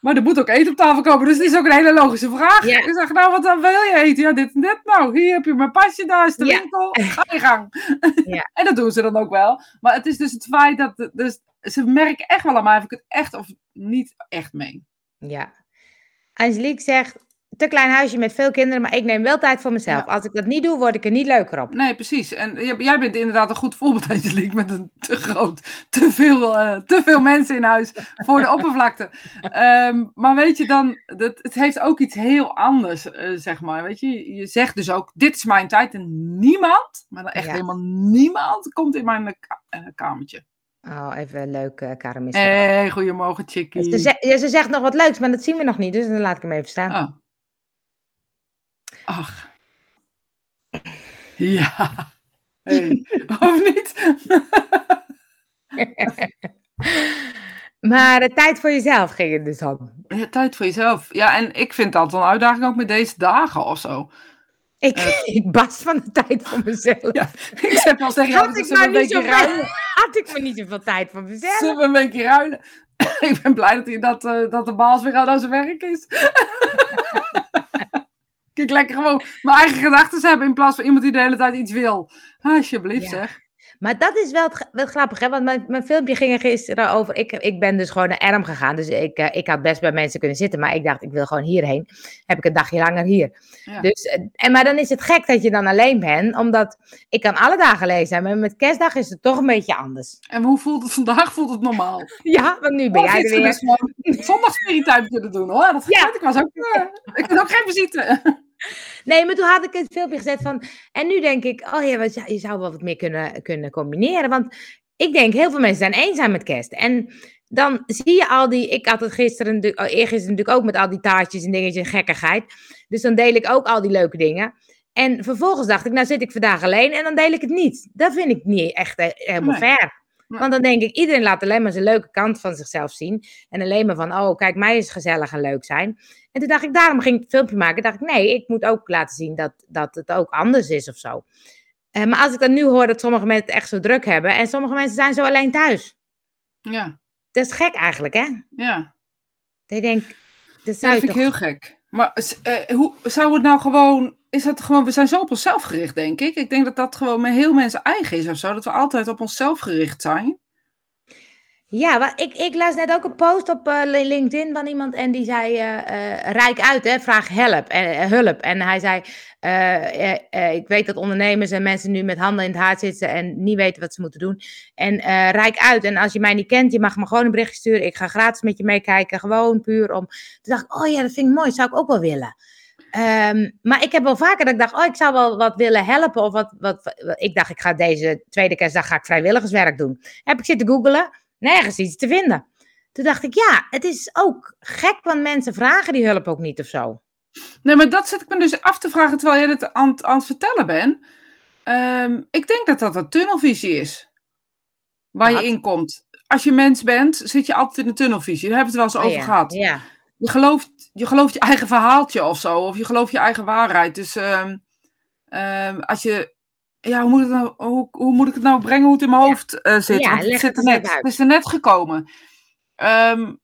maar er moet ook eten op tafel komen, dus het is ook een hele logische vraag. Ja. Ik zeg, nou, wat dan wil je eten? Ja, dit en dit. Nou, hier heb je mijn pasje, daar is de Ja. winkel. Ga je gang. Ja. en dat doen ze dan ook wel. Maar het is dus het feit dat... Dus, ze merken echt wel aan mij of ik het echt of niet echt meen. Ja. Angelique zegt, te klein huisje met veel kinderen, maar ik neem wel tijd voor mezelf. Ja. Als ik dat niet doe, word ik er niet leuker op. Nee, precies. En jij bent inderdaad een goed voorbeeld, Angelique, met een te groot, te veel, eh, te veel mensen in huis voor de oppervlakte. Ehm, maar weet je dan, dat, het heeft ook iets heel anders, eh, zeg maar. Weet je, je zegt dus ook, dit is mijn tijd en niemand, maar dan echt Ja. helemaal niemand, komt in mijn eh, kamertje. Oh, even leuk, uh, Karamis. Hé, hey, goedemorgen, chickie. Ze, ze- ja, ze zegt nog wat leuks, maar dat zien we nog niet, dus dan laat ik hem even staan. Oh. Ach. Ja. Hey. Of niet? Maar de tijd voor jezelf ging het dus om. Ja, tijd voor jezelf. Ja, en ik vind dat een uitdaging ook met deze dagen of zo. Ik, ik bast van de tijd voor mezelf. Ja, ik zeg wel tegen jou, had, ik maar niet ruilen. had ik maar niet zoveel tijd voor mezelf. Zullen we een beetje ruilen? ik ben blij dat, hij, dat, eh, dat de baas weer aan zijn werk is. Kijk, lekker gewoon mijn eigen gedachten hebben in plaats van iemand die de hele tijd iets wil. Alsjeblieft Ja. zeg. Maar dat is wel, wel grappig, hè? Want mijn, mijn filmpje ging er gisteren over. Ik, ik ben dus gewoon naar Erm gegaan. Dus ik, eh, ik had best bij mensen kunnen zitten. Maar ik dacht, ik wil gewoon hierheen. Heb ik een dagje langer hier. Ja. Dus, eh, en, maar dan is het gek dat je dan alleen bent. Omdat ik kan alle dagen zijn. Maar met kerstdag is het toch een beetje anders. En hoe voelt het vandaag? Voelt het normaal? Ja, want nu ben jij er weer. zondagsspiritype kunnen doen hoor. Dat Ja. ik was ook. ik ben ook geen visite. Nee, maar toen had ik het filmpje gezet van. En nu denk ik, oh ja, wat, je zou wel wat meer kunnen, kunnen combineren. Want ik denk, heel veel mensen zijn eenzaam met kerst. En dan zie je al die. Ik had het gisteren, oh, eergisteren natuurlijk ook met al die taartjes en dingetjes en gekkigheid. Dus dan deel ik ook al die leuke dingen. En vervolgens dacht ik, nou zit ik vandaag alleen en dan deel ik het niet. Dat vind ik niet echt eh, helemaal Nee. fair. Want dan denk ik, iedereen laat alleen maar zijn leuke kant van zichzelf zien. En alleen maar van, oh, kijk, mij is gezellig en leuk zijn. En toen dacht ik, daarom ging ik het filmpje maken. dacht ik, nee, ik moet ook laten zien dat, dat het ook anders is of zo. Eh, maar als ik dan nu hoor dat sommige mensen het echt zo druk hebben. En sommige mensen zijn zo alleen thuis. Ja, Dat is gek eigenlijk, hè? ja. Dat je denkt, dat Ja, dat vind ik heel gek. Maar eh, hoe zou het nou gewoon. Is dat gewoon. We zijn zo op onszelf gericht, denk ik. Ik denk dat dat gewoon met heel mensen eigen is of zo. Dat we altijd op onszelf gericht zijn. Ja, maar ik, ik las net ook een post op eh, LinkedIn van iemand en die zei, eh, eh, rijk uit, hè, vraag help, eh, hulp. En hij zei, ik weet dat ondernemers en mensen nu met handen in het haar zitten en niet weten wat ze moeten doen. En rijk uit, en als je mij niet kent, je mag me gewoon een berichtje sturen. Ik ga gratis met je meekijken, gewoon puur om... Toen dacht ik, oh ja, dat vind ik mooi, zou ik ook wel willen. Ehm, maar ik heb wel vaker dat ik dacht, oh, ik zou wel wat willen helpen. Of wat, wat, ik dacht, ik ga deze tweede kerstdag ga ik vrijwilligerswerk doen. Heb ik zitten googelen, nergens iets te vinden. Toen dacht ik, ja, het is ook gek, want mensen vragen die hulp ook niet of zo. Nee, maar dat zit ik me dus af te vragen terwijl jij het aan, het- aan het vertellen bent. Ehm, ik denk dat dat een tunnelvisie is. Waar Wat? je in komt. Als je mens bent, zit je altijd in een tunnelvisie. Daar hebben we het wel eens over Oh ja, gehad. Ja, Je, gelooft, je gelooft je eigen verhaaltje of zo. Of je gelooft je eigen waarheid. Dus ehm, ehm, als je. Ja, hoe moet, het nou, hoe, hoe moet ik het nou brengen hoe het in mijn hoofd eh, zit? Ja, het, zit er net, het is er net gekomen. Ehm,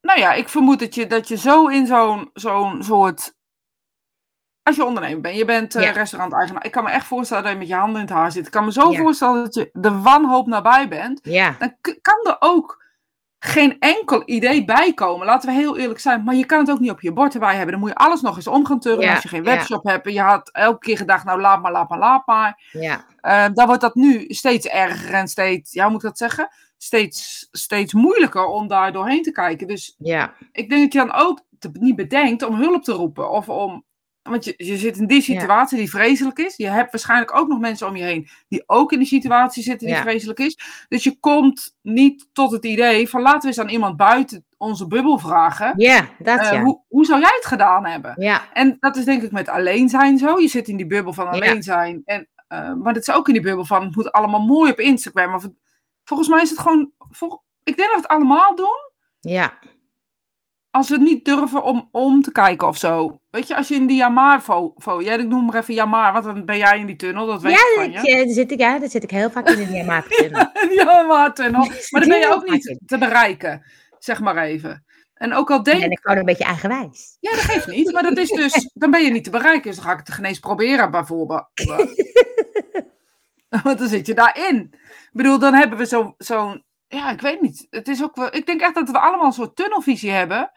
nou ja, ik vermoed dat je, dat je zo in zo'n zo'n soort. Als je ondernemer bent, je bent Ja. restaurant-eigenaar. Ik kan me echt voorstellen dat je met je handen in het haar zit. Ik kan me zo voorstellen dat je de wanhoop nabij bent ja, dan kan er ook geen enkel idee bij komen. Laten we heel eerlijk zijn. Maar je kan het ook niet op je bord erbij hebben. Dan moet je alles nog eens om gaan turnen. Ja, Als je geen ja. webshop hebt. En je had elke keer gedacht, nou laat maar, laat maar, laat maar. ja, Eh, dan wordt dat nu steeds erger en steeds, ja, hoe moet ik dat zeggen? Steeds, steeds moeilijker om daar doorheen te kijken. Dus ja, ik denk dat je dan ook te, niet bedenkt om hulp te roepen. Of om, want je, je zit in die situatie die vreselijk is. Je hebt waarschijnlijk ook nog mensen om je heen die ook in die situatie zitten die vreselijk is. Dus je komt niet tot het idee van laten we eens aan iemand buiten onze bubbel vragen. Ja, dat eh, ja. hoe, hoe zou jij het gedaan hebben? Ja, En dat is denk ik met alleen zijn zo. Je zit in die bubbel van alleen zijn. En, eh, maar dat is ook in die bubbel van het moet allemaal mooi op Instagram. Of het- volgens mij is het gewoon. vol- ik denk dat we het allemaal doen. ja. Als we het niet durven om, om te kijken of zo. Weet je, als je in die Jamar jij ik noem maar even Jamar, want dan ben jij in die tunnel, dat weet ik Ja, van dat, je. eh, daar zit ik, ja, daar zit ik heel vaak in de Yamaha-tunnel. Jamar tunnel. Maar dan ben je ook niet te bereiken, zeg maar even. En ook al denk En ik gewoon een beetje eigenwijs. Ja, dat geeft niet. Maar dat is dus, dan ben je niet te bereiken. Dus dan ga ik het geen eens proberen, bijvoorbeeld. Want dan zit je daarin. Ik bedoel, dan hebben we zo- zo'n, ja, ik weet niet. Het is ook wel, ik denk echt dat we allemaal een soort tunnelvisie hebben.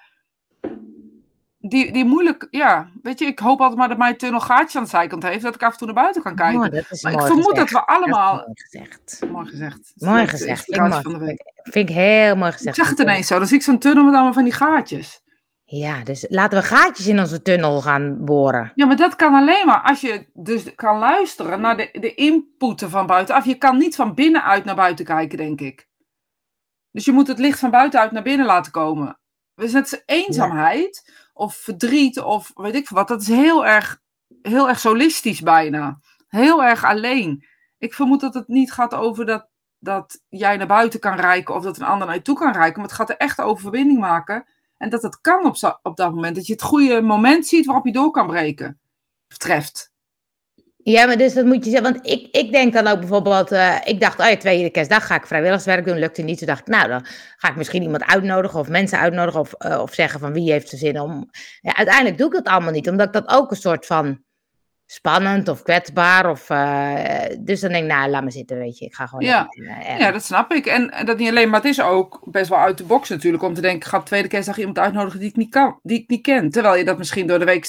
Die, die moeilijk, ja, weet je, ik hoop altijd maar dat mijn tunnel gaatjes aan de zijkant heeft, dat ik af en toe naar buiten kan kijken. Mooi, dat is maar ik mooi vermoed gezegd. dat we allemaal, Dat mooi gezegd. mooi gezegd. Mooi gezegd. Vind ik, inspiratie mooi. van de week. Vind ik heel mooi Ik gezegd. zeg het ineens zo, dan zie ik zo'n tunnel met allemaal van die gaatjes. Ja, dus laten we gaatjes in onze tunnel gaan boren. Ja, maar dat kan alleen maar als je dus kan luisteren naar de, de inputen van buitenaf. Je kan niet van binnenuit naar buiten kijken, denk ik. Dus je moet het licht van buitenuit naar binnen laten komen. Dus net eenzaamheid of verdriet of weet ik wat. Dat is heel erg, heel erg solistisch bijna. Heel erg alleen. Ik vermoed dat het niet gaat over dat, dat jij naar buiten kan reiken of dat een ander naar je toe kan reiken. Maar het gaat er echt over verbinding maken. En dat het kan op, op dat moment. Dat je het goede moment ziet waarop je door kan breken. Of treft. Ja, maar dus dat moet je zeggen. Want ik, ik denk dan ook bijvoorbeeld. eh, ik dacht, oh ja, tweede kerstdag ga ik vrijwilligerswerk doen. Lukte niet. Toen dacht ik, nou, dan ga ik misschien iemand uitnodigen. Of mensen uitnodigen. Of, eh, of zeggen van wie heeft er zin om. Ja, uiteindelijk doe ik dat allemaal niet. Omdat ik dat ook een soort van. Spannend of kwetsbaar. Of, eh, dus dan denk ik, nou, laat me zitten, weet je. Ik ga gewoon. Ja. even, Ja, dat snap ik. En, dat niet alleen, maar het is ook best wel uit de box natuurlijk. Om te denken, ik ga op tweede kerstdag iemand uitnodigen die ik niet kan. Die ik niet ken. Terwijl je dat misschien door de week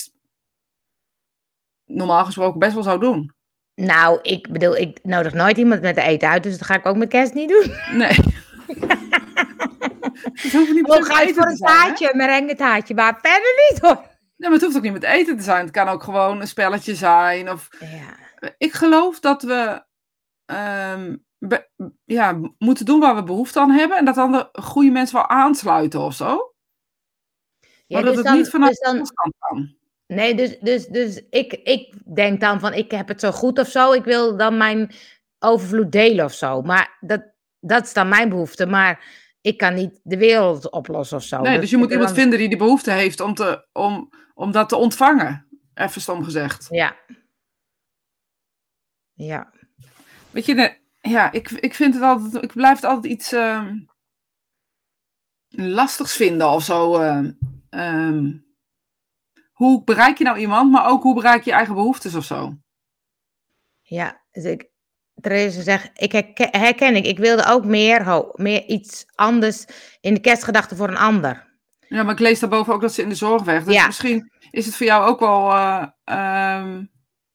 normaal gesproken best wel zou doen. Nou, ik bedoel, ik nodig nooit iemand met de eten uit. Dus dat ga ik ook met kerst niet doen. Nee. Oh, ga je voor een zijn, taartje, een merengue taartje. Maar verder niet hoor. Nee, maar het hoeft ook niet met eten te zijn. Het kan ook gewoon een spelletje zijn. Of Ja. ik geloof dat we ehm, be- ja, moeten doen waar we behoefte aan hebben. En dat dan de goede mensen wel aansluiten of zo. Ja, Maar dat dus het dan- niet vanuit dus dan- kan. Nee, dus, dus, dus ik, ik denk dan van, ik heb het zo goed of zo. Ik wil dan mijn overvloed delen of zo. Maar dat, dat is dan mijn behoefte. Maar ik kan niet de wereld oplossen of zo. Nee, Dat- dus je moet iemand dan- vinden die die behoefte heeft om, te, om, om dat te ontvangen. Even stom gezegd. Ja. Ja. Weet je, ja, ik, ik vind het altijd, ik blijf het altijd iets ehm, lastigs vinden of zo. ehm, ehm. Hoe bereik je nou iemand, maar ook hoe bereik je je eigen behoeftes of zo? Ja, dus ik, Therese zegt, ik herken, herken ik, ik wilde ook meer, ho, meer iets anders in de kerstgedachte voor een ander. Ja, maar ik lees daarboven ook dat ze in de zorg werkt. Dus Ja. misschien is het voor jou ook wel eh, ehm,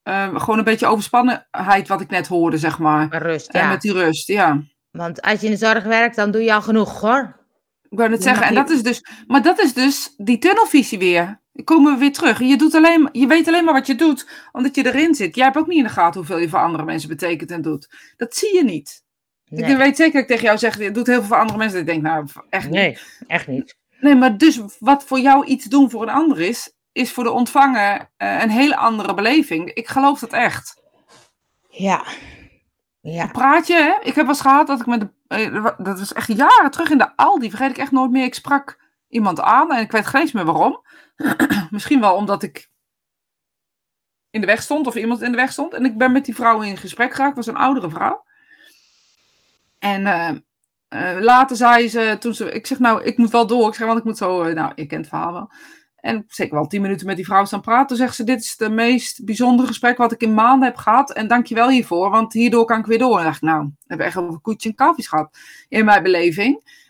ehm, gewoon een beetje overspannenheid wat ik net hoorde, zeg maar. Maar rust, En ja. met die rust, ja. Want als je in de zorg werkt, dan doe je al genoeg hoor. Ik wou net zeggen, en dat is dus, maar dat is dus die tunnelvisie weer. Komen we weer terug. Je, doet alleen, je weet alleen maar wat je doet, omdat je erin zit. Jij hebt ook niet in de gaten hoeveel je voor andere mensen betekent en doet. Dat zie je niet. Nee, Ik weet zeker dat ik tegen jou zeg, je doet heel veel voor andere mensen. Ik denk, nou, echt niet. nee echt niet. Nee, maar dus wat voor jou iets doen voor een ander is, is voor de ontvanger eh, een hele andere beleving. Ik geloof dat echt. Ja. Ja. Praat je, hè? Ik heb wel eens gehad dat ik met de, eh, dat was echt jaren terug in de Aldi, vergeet ik echt nooit meer. Ik sprak iemand aan en ik weet geen eens meer waarom. Misschien wel omdat ik in de weg stond of iemand in de weg stond. En ik ben met die vrouw in gesprek geraakt, was een oudere vrouw. En eh, eh, later zei ze, toen ze, ik zeg nou, ik moet wel door. Ik zeg, want ik moet zo, eh, nou, je kent het verhaal wel. En zeker wel tien minuten met die vrouw staan praten. Toen zegt ze, dit is het meest bijzondere gesprek wat ik in maanden heb gehad. En dank je wel hiervoor, want hierdoor kan ik weer door. En dacht ik, nou, we hebben echt over koetje en kalfjes gehad in mijn beleving.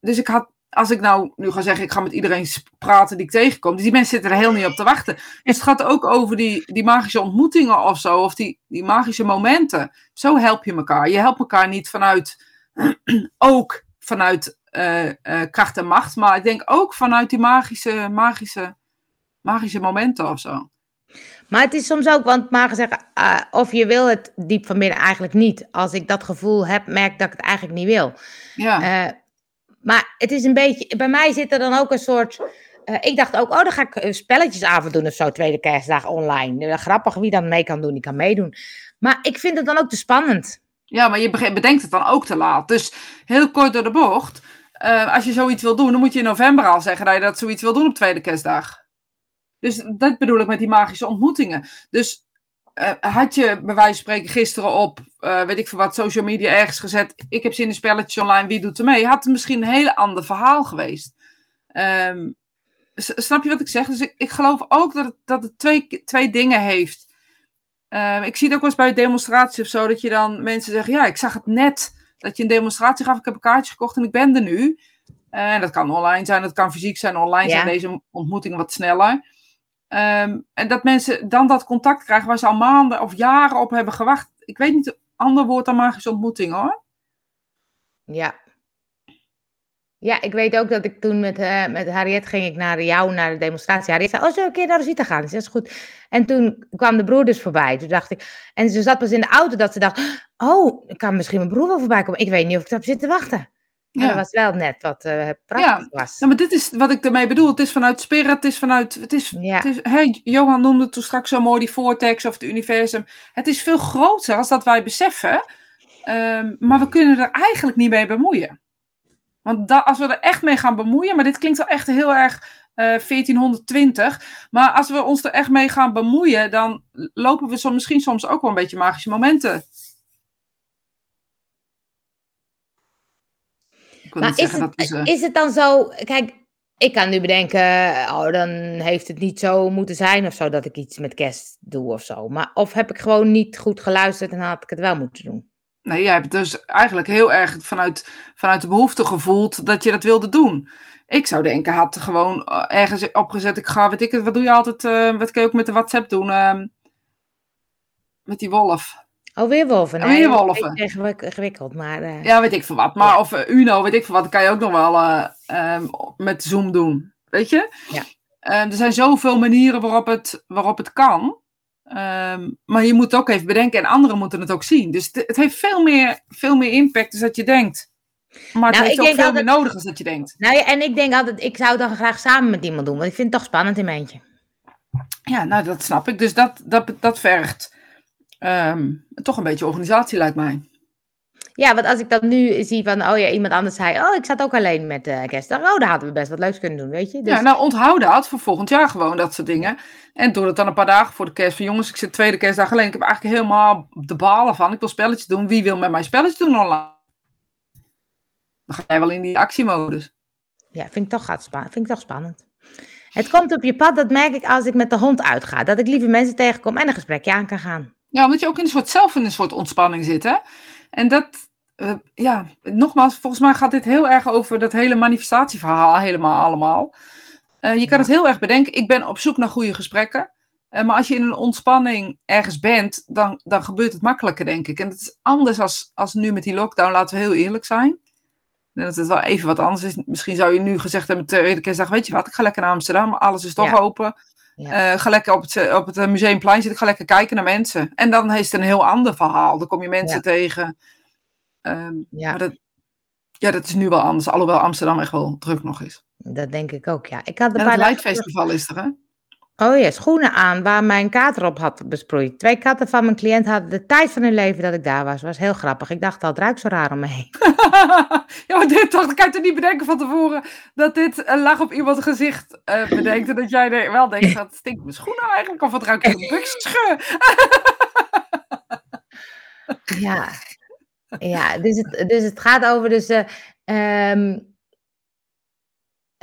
Dus ik had, als ik nou nu ga zeggen, ik ga met iedereen praten die ik tegenkom. Dus die mensen zitten er heel niet op te wachten. Dus het gaat ook over die, die magische ontmoetingen of zo. Of die, die magische momenten. Zo help je elkaar. Je helpt elkaar niet vanuit, ook vanuit eh, eh, kracht en macht. Maar ik denk ook vanuit die magische, magische, magische momenten of zo. Maar het is soms ook, want magen zeggen, uh, of je wil het diep van binnen eigenlijk niet. Als ik dat gevoel heb, merk dat ik het eigenlijk niet wil. Ja. Maar het is een beetje, bij mij zit er dan ook een soort. Uh, ik dacht ook, oh, dan ga ik spelletjesavond doen of zo, tweede kerstdag online. Grappig wie dan mee kan doen, die kan meedoen. Maar ik vind het dan ook te spannend. Ja, maar je bedenkt het dan ook te laat. Dus heel kort door de bocht. als je zoiets wil doen, dan moet je in november al zeggen dat je dat zoiets wil doen op tweede kerstdag. Dus dat bedoel ik met die magische ontmoetingen. Dus had je bij wijze van spreken gisteren op, uh, weet ik veel wat, social media ergens gezet. Ik heb zin in spelletjes online, wie doet er mee? Had het misschien een heel ander verhaal geweest. Um, snap je wat ik zeg? Dus ik, ik geloof ook dat het, dat het twee, twee dingen heeft. Uh, ik zie het ook wel eens bij demonstraties of zo, dat je dan mensen zeggen: Ja, ik zag het net dat je een demonstratie gaf, ik heb een kaartje gekocht en ik ben er nu. En dat kan online zijn, dat kan fysiek zijn. Online ja. zijn deze ontmoetingen wat sneller. Um, en dat mensen dan dat contact krijgen waar ze al maanden of jaren op hebben gewacht. Ik weet niet, ander woord dan magische ontmoeting hoor. Ja. Ja, ik weet ook dat ik toen met, uh, met Harriet ging ik naar jou, naar de demonstratie. Harriet zei, oh, zullen we een keer naar de Zita gaan? Dat is goed. En toen kwam de broer dus voorbij. Toen dacht ik, en ze zat pas in de auto dat ze dacht, oh, ik kan misschien mijn broer wel voorbij komen. Ik weet niet of ik daarop zit te wachten. Ja. dat was wel net wat uh, prachtig ja. was. Ja, maar dit is wat ik ermee bedoel. Het is vanuit spirit, het is vanuit... Het is, ja. het is, hey, Johan noemde toen straks zo mooi die vortex of het universum. Het is veel groter als dat wij beseffen. Um, maar we kunnen er eigenlijk niet mee bemoeien. Want da, als we er echt mee gaan bemoeien... Maar dit klinkt wel echt heel erg uh, 1420. Maar als we ons er echt mee gaan bemoeien... Dan lopen we soms, misschien soms ook wel een beetje magische momenten Maar is het, is, is het dan zo, kijk, ik kan nu bedenken, oh, dan heeft het niet zo moeten zijn of zo dat ik iets met kerst doe of zo. Maar of heb ik gewoon niet goed geluisterd en had ik het wel moeten doen? Nee, jij hebt dus eigenlijk heel erg vanuit, vanuit de behoefte gevoeld dat je dat wilde doen. Ik zou denken, had gewoon ergens opgezet, ik ga, weet ik het, wat doe je altijd, uh, wat kun je ook met de WhatsApp doen? Uh, met die wolf. Oh, weerwolven. Nee, weerwolven. Ingewikkeld, maar... Uh... Ja, weet ik veel wat. Maar ja. of uh, Uno, weet ik veel wat, dat kan je ook nog wel uh, um, met Zoom doen. Weet je? Ja. Um, er zijn zoveel manieren waarop het, waarop het kan. Um, maar je moet ook even bedenken, en anderen moeten het ook zien. Dus het, het heeft veel meer, veel meer impact dan dat je denkt. Maar het nou, heeft ook veel altijd, meer nodig dan dat je denkt. Nou ja, en ik denk altijd, ik zou dan graag samen met iemand doen. Want ik vind het toch spannend in mijn eentje. Ja, nou dat snap ik. Dus dat, dat, dat vergt um, toch een beetje organisatie lijkt mij. Ja, want als ik dan nu zie van, oh ja, iemand anders zei, oh, ik zat ook alleen met uh, kerstdag. Oh, daar hadden we best wat leuks kunnen doen, weet je. Dus... Ja, nou onthoud dat voor volgend jaar gewoon, dat soort dingen. En doe het dan een paar dagen voor de kerst. Van jongens, ik zit tweede kerstdag alleen. Ik heb eigenlijk helemaal de balen van. Ik wil spelletjes doen. Wie wil met mij spelletjes doen online? Dan ga jij wel in die actiemodus. Ja, vind ik toch, gaat vind ik toch spannend. Het komt op je pad, dat merk ik als ik met de hond uitga. Dat ik liever mensen tegenkom en een gesprekje aan kan gaan. Ja, omdat je ook in een soort zelf in een soort ontspanning zit. Hè? En dat, uh, ja, nogmaals, volgens mij gaat dit heel erg over dat hele manifestatieverhaal helemaal allemaal. Uh, je kan het heel erg bedenken. Ik ben op zoek naar goede gesprekken. Uh, maar als je in een ontspanning ergens bent, dan, dan gebeurt het makkelijker, denk ik. En het is anders als, als nu met die lockdown, laten we heel eerlijk zijn. Denk dat het wel even wat anders is. Misschien zou je nu gezegd hebben, tweede keer weet je wat, ik ga lekker naar Amsterdam, alles is toch ja. open. Ja. Uh, ga lekker op het, op het museumplein zitten, ga lekker kijken naar mensen. En dan is het een heel ander verhaal. Dan kom je mensen ja. tegen. Um, ja. Maar dat, ja, dat is nu wel anders. Alhoewel Amsterdam echt wel druk nog is. Dat denk ik ook, ja. Ik had een en het Leidfestival is er, hè? Oh ja, schoenen aan waar mijn kater op had besproeid. Twee katten van mijn cliënt hadden de tijd van hun leven dat ik daar was. Dat was heel grappig. Ik dacht al, het ruikt zo raar om me heen. ja, maar dit dacht ik uit niet bedenken van tevoren dat dit een lach op iemands gezicht uh, bedenkt. En dat jij de, wel denkt, dat stinkt mijn schoenen eigenlijk? Of wat ruikt een ja, ja dus, het, dus het gaat over dus... Uh, um,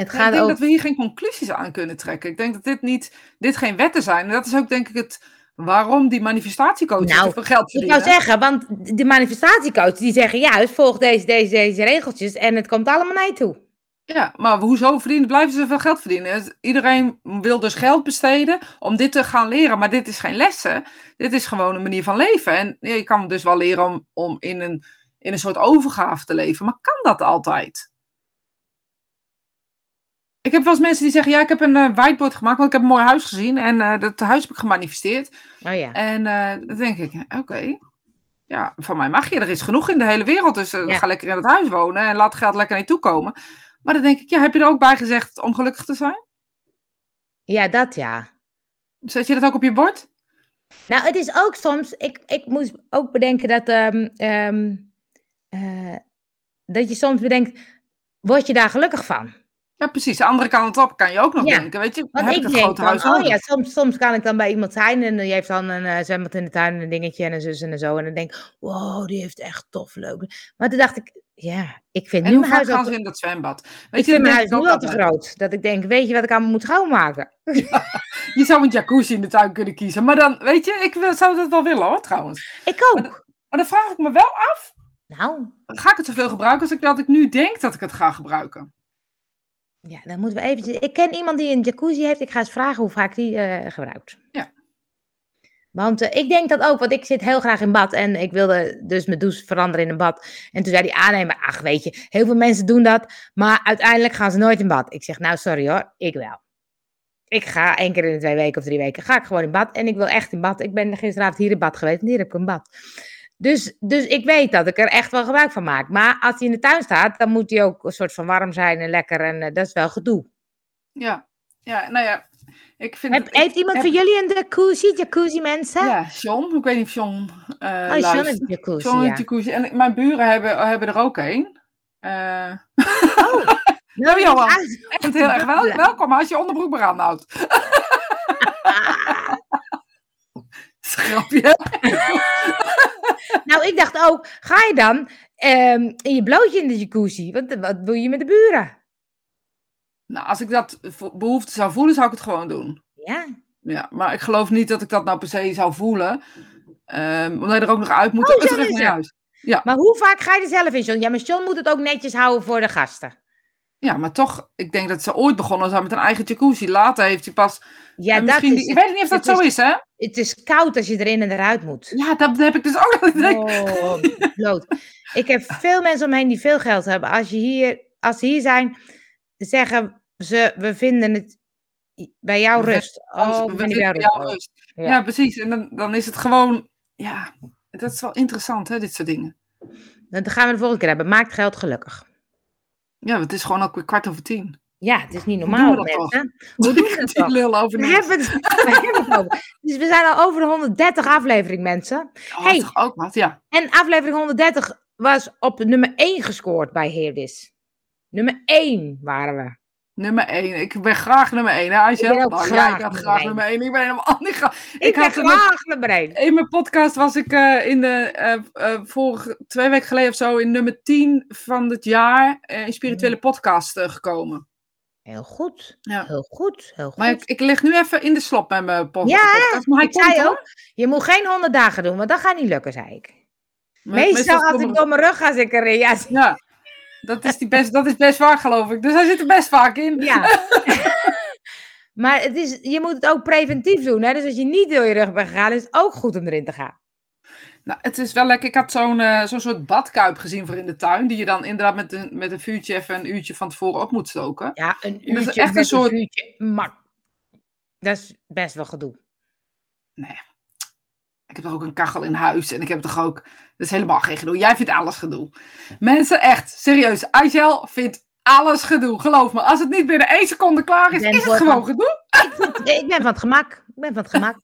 het gaat ik denk dat we hier geen conclusies aan kunnen trekken. Ik denk dat dit, niet, dit geen wetten zijn. En dat is ook denk ik het waarom die manifestatiecoaches nou, veel geld verdienen. Ik wou zeggen, want de manifestatiecoaches die zeggen juist, volg deze, deze, deze regeltjes en het komt allemaal naar je toe. Ja, maar hoezo verdienen, blijven ze veel geld verdienen? Iedereen wil dus geld besteden om dit te gaan leren, maar dit is geen lessen. Dit is gewoon een manier van leven. En je kan dus wel leren om, om in, een, in een soort overgave te leven, maar kan dat altijd? Ik heb wel eens mensen die zeggen, ja, ik heb een eh, whiteboard gemaakt, want ik heb een mooi huis gezien en eh, dat huis heb ik gemanifesteerd. Oh ja. En eh, dan denk ik, oké, ja, van mij mag je, er is genoeg in de hele wereld, dus Ja. ga lekker in het huis wonen en laat geld lekker naar je toe komen. Maar dan denk ik, ja, heb je er ook bij gezegd om gelukkig te zijn? Ja, dat ja. Zet je dat ook op je bord? Nou, het is ook soms, ik, ik moest ook bedenken dat, ehm, ehm, eh, dat je soms bedenkt, word je daar gelukkig van? Ja, precies. De andere kant op kan je ook nog Ja, denken, weet je, Want heb ik een denk groot dan, huis oh ja, soms, soms kan ik dan bij iemand zijn en die heeft dan een eh, zwembad in de tuin en een dingetje en een zus en een zo. En dan denk ik, wow, die heeft echt tof leuk. Maar toen dacht ik, ja, ik vind En nu mijn huis gaan ze in dat zwembad? Weet ik je, mijn huis nu al te groot. Dat ik denk, weet je wat ik allemaal moet schoonmaken? Je zou een jacuzzi in de tuin kunnen kiezen. Maar dan, weet je, ik zou dat wel willen hoor, trouwens. Ik ook. Maar dan vraag ik me wel af, Nou, ga ik het zoveel gebruiken als ik dat ik nu denk dat ik het ga gebruiken? Ja, dan moeten we eventjes... Ik ken iemand die een jacuzzi heeft. Ik ga eens vragen hoe vaak die eh, gebruikt. Ja. Want eh, ik denk dat ook, want ik zit heel graag in bad en ik wilde dus mijn douche veranderen in een bad. En toen zei die aannemer, ach weet je, heel veel mensen doen dat, maar uiteindelijk gaan ze nooit in bad. Ik zeg, nou sorry hoor, ik wel. Ik ga één keer in de twee weken of drie weken, ga ik gewoon in bad en ik wil echt in bad. Ik ben gisteravond hier in bad geweest en hier heb ik een bad. Dus, dus ik weet dat ik er echt wel gebruik van maak. Maar als hij in de tuin staat, dan moet hij ook een soort van warm zijn en lekker en eh, dat is wel gedoe. Ja, ja nou ja, ik vind... Heb, het- ik heeft iemand heb- van jullie een jacuzzi? Jacuzzi mensen? Ja, John. Ik weet niet of John eh oh, John heeft een jacuzzi, John ja. jacuzzi. En mijn buren hebben, hebben er ook een. Eh Oh, nou, Johan. echt heel erg wel, welkom als je onderbroek maar aanhoudt. Schrapje. Nou, ik dacht ook, ga je dan ehm, in je blootje in de jacuzzi? Want wat doe je met de buren? Nou, als ik dat behoefte zou voelen, zou ik het gewoon doen. Ja, Ja, maar ik geloof niet dat ik dat nou per se zou voelen. Ehm, omdat je er ook nog uit moet. Oh, terug naar huis. maar hoe vaak ga je er zelf in, John? Ja, maar John moet het ook netjes houden voor de gasten. Ja, maar toch, ik denk dat ze ooit begonnen zijn met een eigen jacuzzi. Later heeft hij pas. Ja, dat misschien, is ik weet niet of dat zo is- is, hè? Het is koud als je erin en eruit moet. Ja, dat heb ik dus ook Oh, bloot. Ik heb veel mensen om me heen die veel geld hebben. Als, je hier, als ze hier zijn, zeggen ze, we vinden het bij jou We rust. Oh, we vinden jou rust. rust. Ja. Ja. precies. En dan, dan is het gewoon. Ja, dat is wel interessant, hè, dit soort dingen. Dan gaan we de volgende keer hebben. Maakt geld gelukkig. Ja, het is gewoon ook weer kwart over tien. Ja, het is niet doen normaal, we dat. Hoe doen we dat Die toch? lul over We niks. hebben, het, we hebben het over. Dus we zijn al over de 130 aflevering, mensen. Oh, Hey. ook wat, ja. En aflevering 130 was op nummer 1 gescoord bij Heerdis. Nummer 1 waren we. Nummer één. Ik ben graag nummer één, hè, Aisha? Ik ben ook Nou, graag ja, ik nummer graag nummer één. Ik ben helemaal niet graag. Ik, ben had graag nummer 1. In mijn podcast was ik eh, in de, eh, eh, vorige, twee weken geleden of zo in nummer 10 van het jaar in spirituele podcast eh, gekomen. Heel goed. Ja. Heel goed. Heel goed. Maar ik, ik lig nu even in de slop met mijn Ja, podcast. Maar hij ik zei ook, je moet geen 100 dagen doen, want dat gaat niet lukken, zei ik. Me- Meestal als ik door mijn rug ga, zit ik erin. Ja, Ja, dat is, die best, dat is best waar, geloof ik. Dus hij zit er best vaak in. Ja. maar het is, je moet het ook preventief doen. Hè? Dus als je niet door je rug bent gegaan, is het ook goed om erin te gaan. Nou, het is wel lekker. Ik had zo'n eh, zo'n soort badkuip gezien voor in de tuin. Die je dan inderdaad met een, met een vuurtje even een uurtje van tevoren op moet stoken. Ja, een Dat is uurtje echt een soort- vuurtje. Maar dat is best wel gedoe. Ik heb toch ook een kachel in huis. En ik heb toch ook... Dat is helemaal geen gedoe. Jij vindt alles gedoe. Mensen, echt. Serieus. Aijel vindt alles gedoe. Geloof me. Als het niet binnen één seconde klaar is, Ik is het gewoon van- gedoe. Ik ben van het gemak. Ik ben van het gemak.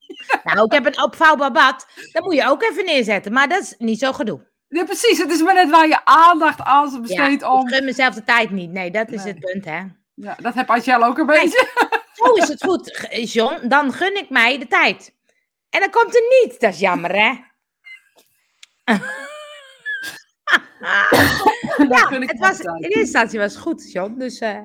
nou, ik heb een opvouwbaar bad. Dat moet je ook even neerzetten. Maar dat is niet zo gedoe. Ja, precies. Het is maar net waar je aandacht aan Ja, besteedt ik om... gun mezelf de tijd niet. Nee, dat is Nee. het punt, hè. Ja, dat heb Aijel ook een Kijk. beetje. Zo is het goed, John. Dan gun ik mij de tijd. En dan komt er niet. Dat is jammer, hè? Ja, ik het was, in eerste instantie was het goed, John. Dus eh,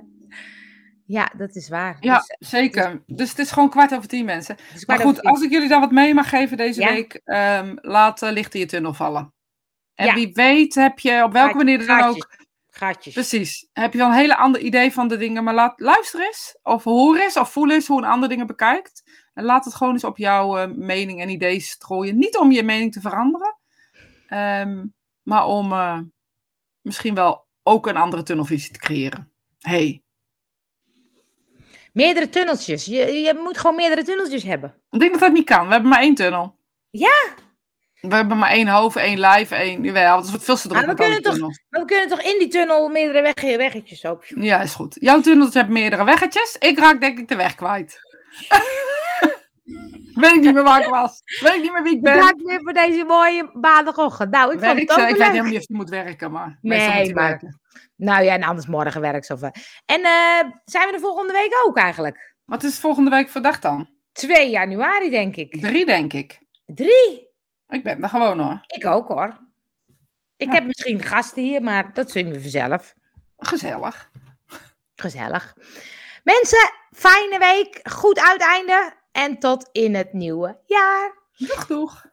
ja, dat is waar. Ja, Dus, zeker. Dus het is gewoon kwart over tien, mensen. Maar goed, als ik jullie dan wat mee mag geven deze Ja. week, ehm, laat uh, licht in je tunnel vallen. En Ja. wie weet heb je op welke manier dan ook, Gaatjes. precies, heb je wel een hele ander idee van de dingen. Maar laat, luister eens, of hoor eens, of voel eens hoe een ander dingen bekijkt. En laat het gewoon eens op jouw eh, mening en ideeën strooien. Niet om je mening te veranderen, ehm, maar om misschien wel ook een andere tunnelvisie te creëren. Hey, Meerdere tunneltjes. Je, je moet gewoon meerdere tunneltjes hebben. Ik denk dat dat niet kan. We hebben maar één tunnel. Ja? We hebben maar één hoofd, één lijf, één... Jawel, dat wordt veel te druk Maar we kunnen toch-. Maar we kunnen toch in die tunnel meerdere weg, weggetjes ook. Ja, is goed. Jouw tunnels hebben meerdere weggetjes. Ik raak denk ik de weg kwijt. Weet ik niet meer waar ik was. Weet ik niet meer wie ik ben. Bedankt weer voor deze mooie maandagochtend. Nou, ik vond Werk, het ik weet helemaal niet of je moet werken, maar Nee, moet maar- werken. Nou ja, en anders morgen werk ver. En eh, zijn we de volgende week ook eigenlijk? Wat is volgende week voor dag dan? 2 januari, denk ik. Drie, denk ik. 3? Ik ben er gewoon hoor. Ik ook hoor. Ik Ja. heb misschien gasten hier, maar dat zien we vanzelf. Gezellig. Gezellig. Mensen, fijne week. Goed uiteinde. En tot in het nieuwe jaar. Doeg, doeg.